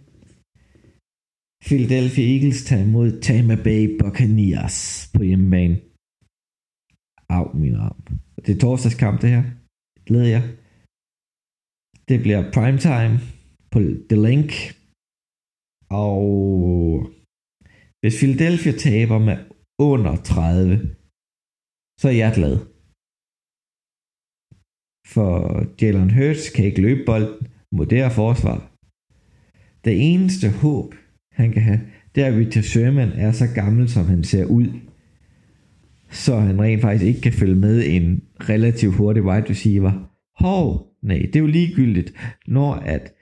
Philadelphia Eagles tager imod Tampa Bay Buccaneers på hjemmebane. Au, min arm. Det er torsdagskamp, det her. Glæder jeg. Det bliver primetime på The Link. Og hvis Philadelphia taber med under 30, så er jeg glad. For Jalen Hurts kan ikke løbe bolden mod det her forsvar. Det eneste håb, han kan have, det er, at Richard Sherman er så gammel, som han ser ud, så han rent faktisk ikke kan følge med en relativt hurtig wide receiver. Hov, nej, det er jo ligegyldigt, når at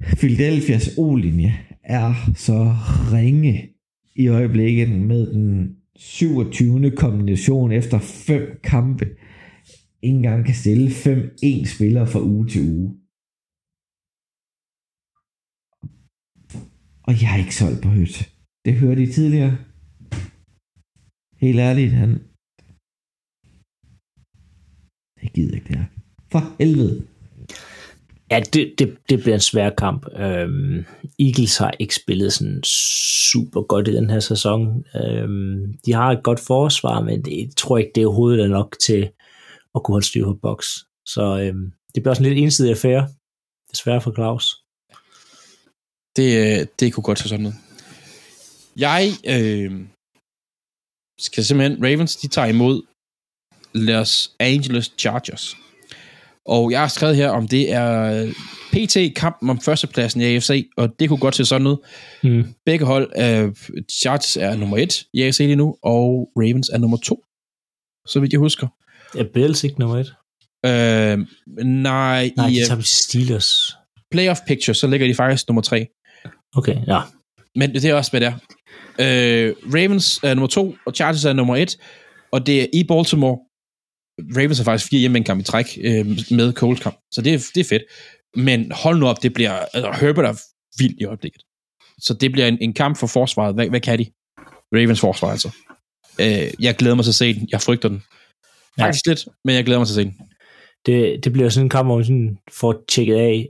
Philadelphia's O-linje er så ringe i øjeblikket med den 27. kombination efter fem kampe. ikke engang kan stille fem en spillere fra uge til uge. Og jeg er ikke solgt på højt. Det hørte I tidligere. Helt ærligt, han... Jeg gider ikke det her. For helvede. Ja, det, det, det bliver en svær kamp. Øhm, Eagles har ikke spillet sådan super godt i den her sæson. Øhm, de har et godt forsvar, men det, jeg tror ikke, det er overhovedet er nok til at kunne holde styr på boks. Så øhm, det bliver også en lidt ensidig affære. Desværre for Claus. Det, øh, det kunne godt se sådan noget. Jeg øh, skal simpelthen, Ravens, de tager imod Los Angeles Chargers. Og jeg har skrevet her, om det er PT kampen om førstepladsen i AFC, og det kunne godt se sådan ud. Mm. Begge hold, uh, Chargers er nummer et i AFC lige nu, og Ravens er nummer to, så vidt jeg husker. Er Bills ikke nummer et? Uh, nej, Nej, i de tager til Steelers. playoff picture, så ligger de faktisk nummer tre. Okay, ja. Men det er også, hvad det er. Øh, Ravens er nummer to, og Chargers er nummer et, og det er i Baltimore. Ravens har faktisk fire hjemme kamp i træk øh, med Colts kamp, så det er, det er fedt. Men hold nu op, det bliver... Altså, Herbert er vild i øjeblikket. Så det bliver en, en kamp for forsvaret. Hvad, hvad kan de? Ravens forsvar altså. Øh, jeg glæder mig til at se den. Jeg frygter den. Ja. Faktisk lidt, men jeg glæder mig til at se den. Det, det bliver sådan en kamp, hvor man sådan får tjekket af,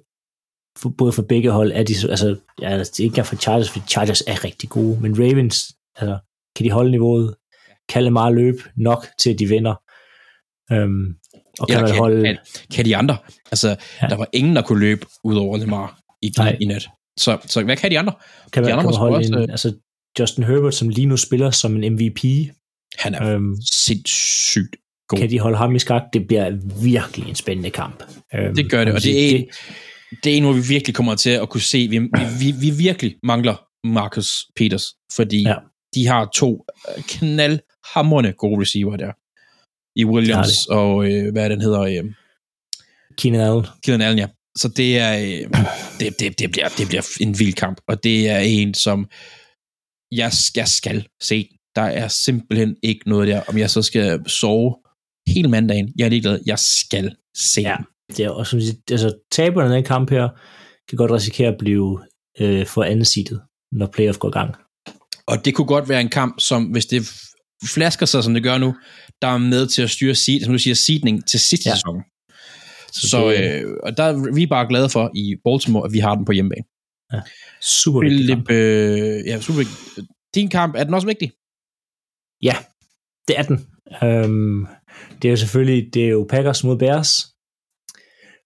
for, både for begge hold, er de, så- altså, ja, altså, det er ikke engang for Chargers, for Chargers er rigtig gode, men Ravens, altså, kan de holde niveauet? Kan Lamar løb nok til, at de vinder? Øhm, og kan man kan, holde... kan, kan de andre? Altså, Ja. ja. der var ingen, der kunne løbe ud over Lamar i, Nej. i nat. Så, så hvad kan de andre? kan de andre kan holde sgu en, også- altså, Justin Herbert, som lige nu spiller som en MVP, Han er øhm, sindssygt god. kan de holde ham i skak? Det bliver virkelig en spændende kamp. Øhm, Det gør det, og det er en, det er en, hvor vi virkelig kommer til at kunne se, vi, vi, vi virkelig mangler Marcus Peters, fordi Ja. ja. de har to knaldhamrende gode receiver der. I Williams Det og, øh, hvad er den hedder, øh, Keenan Allen. Keenan Allen, ja. Så det er, øh, det, det, det, bliver, det bliver en vild kamp, og det er en, som jeg, jeg skal se. Der er simpelthen ikke noget der, om jeg så skal sove hele mandagen. Jeg er ligeglad, jeg skal se Ja. Det er også, altså, taberne af den kamp her, kan godt risikere at blive øh, for anden seedet, når playoff går i gang. Og det kunne godt være en kamp, som hvis det flasker sig, som det gør nu, der er med til at styre seed, som du siger, seedning til sidste Ja. ja. sæson. Så Så, øh, og der er vi bare glade for i Baltimore, at vi har den på hjemmebane. Super vigtig kamp. Øh, ja, super. vigtig. Din kamp, er den også vigtig? Ja, det er den. Øhm, det er jo selvfølgelig, det er jo Packers mod Bears,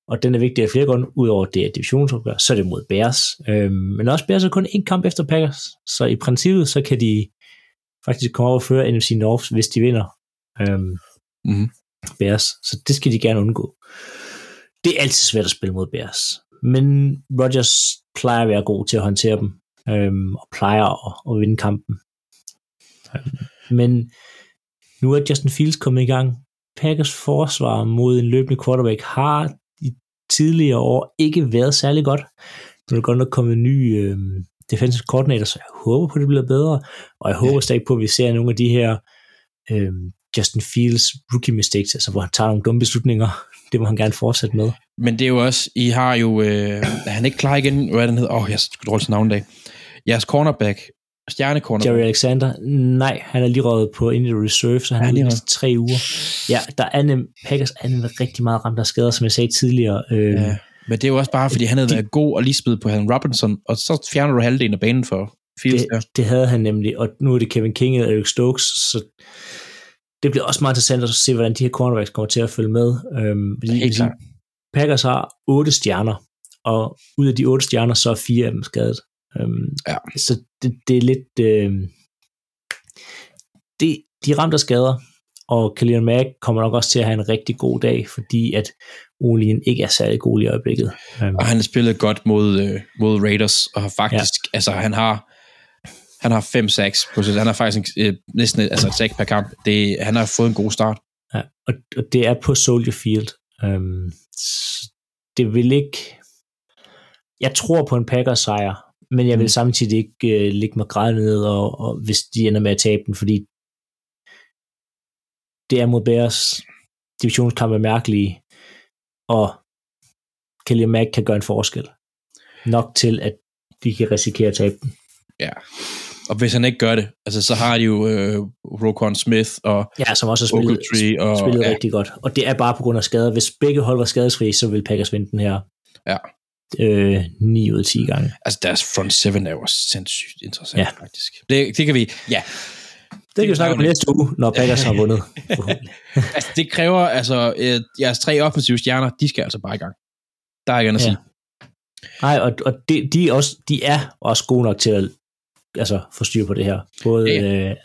og den er vigtig af flere grunde, udover det er divisionsopgør, så er det mod Bears. Øhm, men også Bears er kun en kamp efter Packers, så i princippet, så kan de faktisk komme over og føre NFC North, hvis de vinder øhm, Mhm. Bears, så det skal de gerne undgå. Det er altid svært at spille mod Bears, men Rodgers plejer at være god til at håndtere dem, øhm, og plejer at, at vinde kampen. Øhm, men nu er Justin Fields kommet i gang. Packers forsvar mod en løbende quarterback har i tidligere år ikke været særlig godt. Nu er der godt nok kommet en ny øh, defensive coordinator, så jeg håber på, at det bliver bedre. Og jeg håber stadig på, at vi ser nogle af de her øh, Justin Fields rookie mistakes, altså hvor han tager nogle dumme beslutninger. [laughs] Det må han gerne fortsætte med. Men det er jo også, I har jo, øh, er han ikke klar igen? Hvad er den hedder? Åh, oh, jeg skal dårligt navn dag. Jeres cornerback, stjerne cornerback. Jerry Alexander, nej, han er lige røget på injury reserve, så han Er er lige tre uger. Ja, der er nem, Packers er rigtig meget ramt af skader, som jeg sagde tidligere. Øh, Ja, men det er jo også bare, fordi han havde De- været god og lige spillet på Allen Robinson, og så fjerner du halvdelen af banen for Fields der. det, det havde han nemlig, og nu er det Kevin King og Eric Stokes, så det bliver også meget interessant at se, hvordan de her cornerbacks kommer til at følge med. Øhm, fordi, Helt klart. Packers har otte stjerner, og ud af de otte stjerner, så er fire af dem skadet. Øhm, Ja. Så det, det er lidt... Øh, det, de er ramt af skader, og Khalil Mack kommer nok også til at have en rigtig god dag, fordi at Olien ikke er særlig god i øjeblikket. Um, Og han har spillet godt mod, øh, mod Raiders, og har faktisk, ja. altså han har, han har 5 sacks, han har faktisk øh, næsten altså et sack per kamp. Det, han har fået en god start. Ja, og, og det er på Soldier Field. Øhm, det vil ikke... Jeg tror på en Packers sejr, men jeg vil Mm. samtidig ikke øh, ligge mig græd ned, og, og hvis de ender med at tabe den, fordi det er mod Bears. Divisionskamp er mærkelige, og Kelly Mack kan gøre en forskel. Nok til, at de kan risikere at tabe den. Ja. Og hvis han ikke gør det, altså så har de jo øh, Roquan Smith og Ja, som også har spillet, Ogletree og spillet ja, rigtig godt. Og det er bare på grund af skader. Hvis begge hold var skadesfri, så ville Packers vinde den her. Ja. Øh, 9 ud af 10 gange. altså deres front seven er jo sindssygt interessant Ja. faktisk. Det, det kan vi, ja. Det kan vi snakke om næste uge, når Packers har vundet. [laughs] Altså, det kræver, altså, øh, jeres tre offensive stjerner, de skal altså bare i gang. Der er ikke andet at sige. Nej, og, og de, de, er også, de er også gode nok til at altså, få styr på det her. Både, Ja, øh,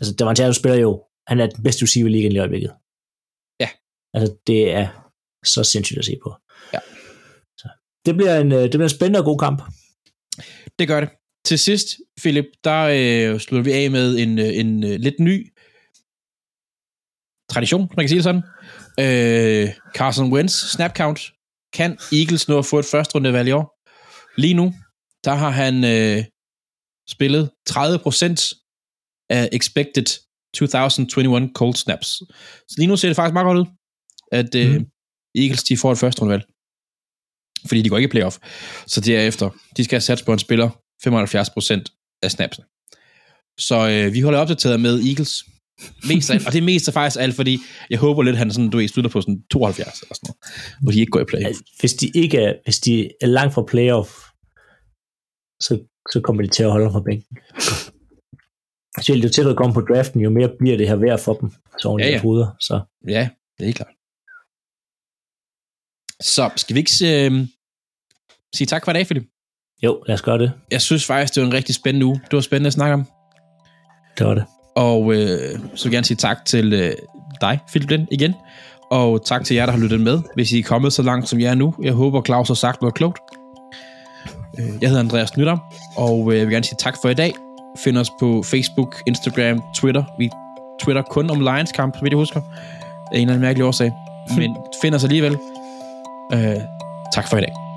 altså, Davante spiller jo, han er den bedste receiver i ligaen i øjeblikket. Ja. Altså, det er så sindssygt at se på. Ja. Så, det, bliver en, øh, det bliver en spændende og god kamp. Det gør det. Til sidst, Philip, der øh, slutter vi af med en, øh, en øh, lidt ny tradition, man kan sige det sådan. Øh, Carson Wentz, snap count. Kan Eagles nå at få et første rundevalg i år? Lige nu, der har han øh, spillet 30% af expected 2021 cold snaps. Så lige nu ser det faktisk meget godt ud, at øh, Mhm. mm. Eagles de får et første rundevalg. Fordi de går ikke i playoff. Så derefter, de skal have sat på en spiller 75% af snapsene. Så øh, vi holder opdateret med Eagles. Mest af, og det er mest af faktisk alt, fordi jeg håber lidt, han sådan, du ved, slutter på sådan 72 eller sådan noget, hvor de ikke går i play. Altså, hvis de ikke er, hvis de er langt fra playoff, så, så kommer de til at holde ham fra bænken. Så jo tættere kommer på draften, jo mere bliver det her værd for dem, så i Ja, ja, ja. Så Ja, det er klart. Så skal vi ikke øh, sige tak for i dag, Philip? jo, lad os gøre det. Jeg synes faktisk, det var en rigtig spændende uge. Det var spændende at snakke om. Det var det. Og øh, så vil jeg gerne sige tak til øh, dig, Philip Lind, igen. Og tak til jer, der har lyttet med, hvis I er kommet så langt, som jeg er nu. Jeg håber, Claus har sagt noget klogt. Øh, Jeg hedder Andreas Nytter, og øh, jeg vil gerne sige tak for i dag. Find os på Facebook, Instagram, Twitter. Vi twitter kun om Lions kamp, så vidt jeg husker. Af en eller anden mærkelig årsag. [laughs] Men find os alligevel. Øh, tak for i dag.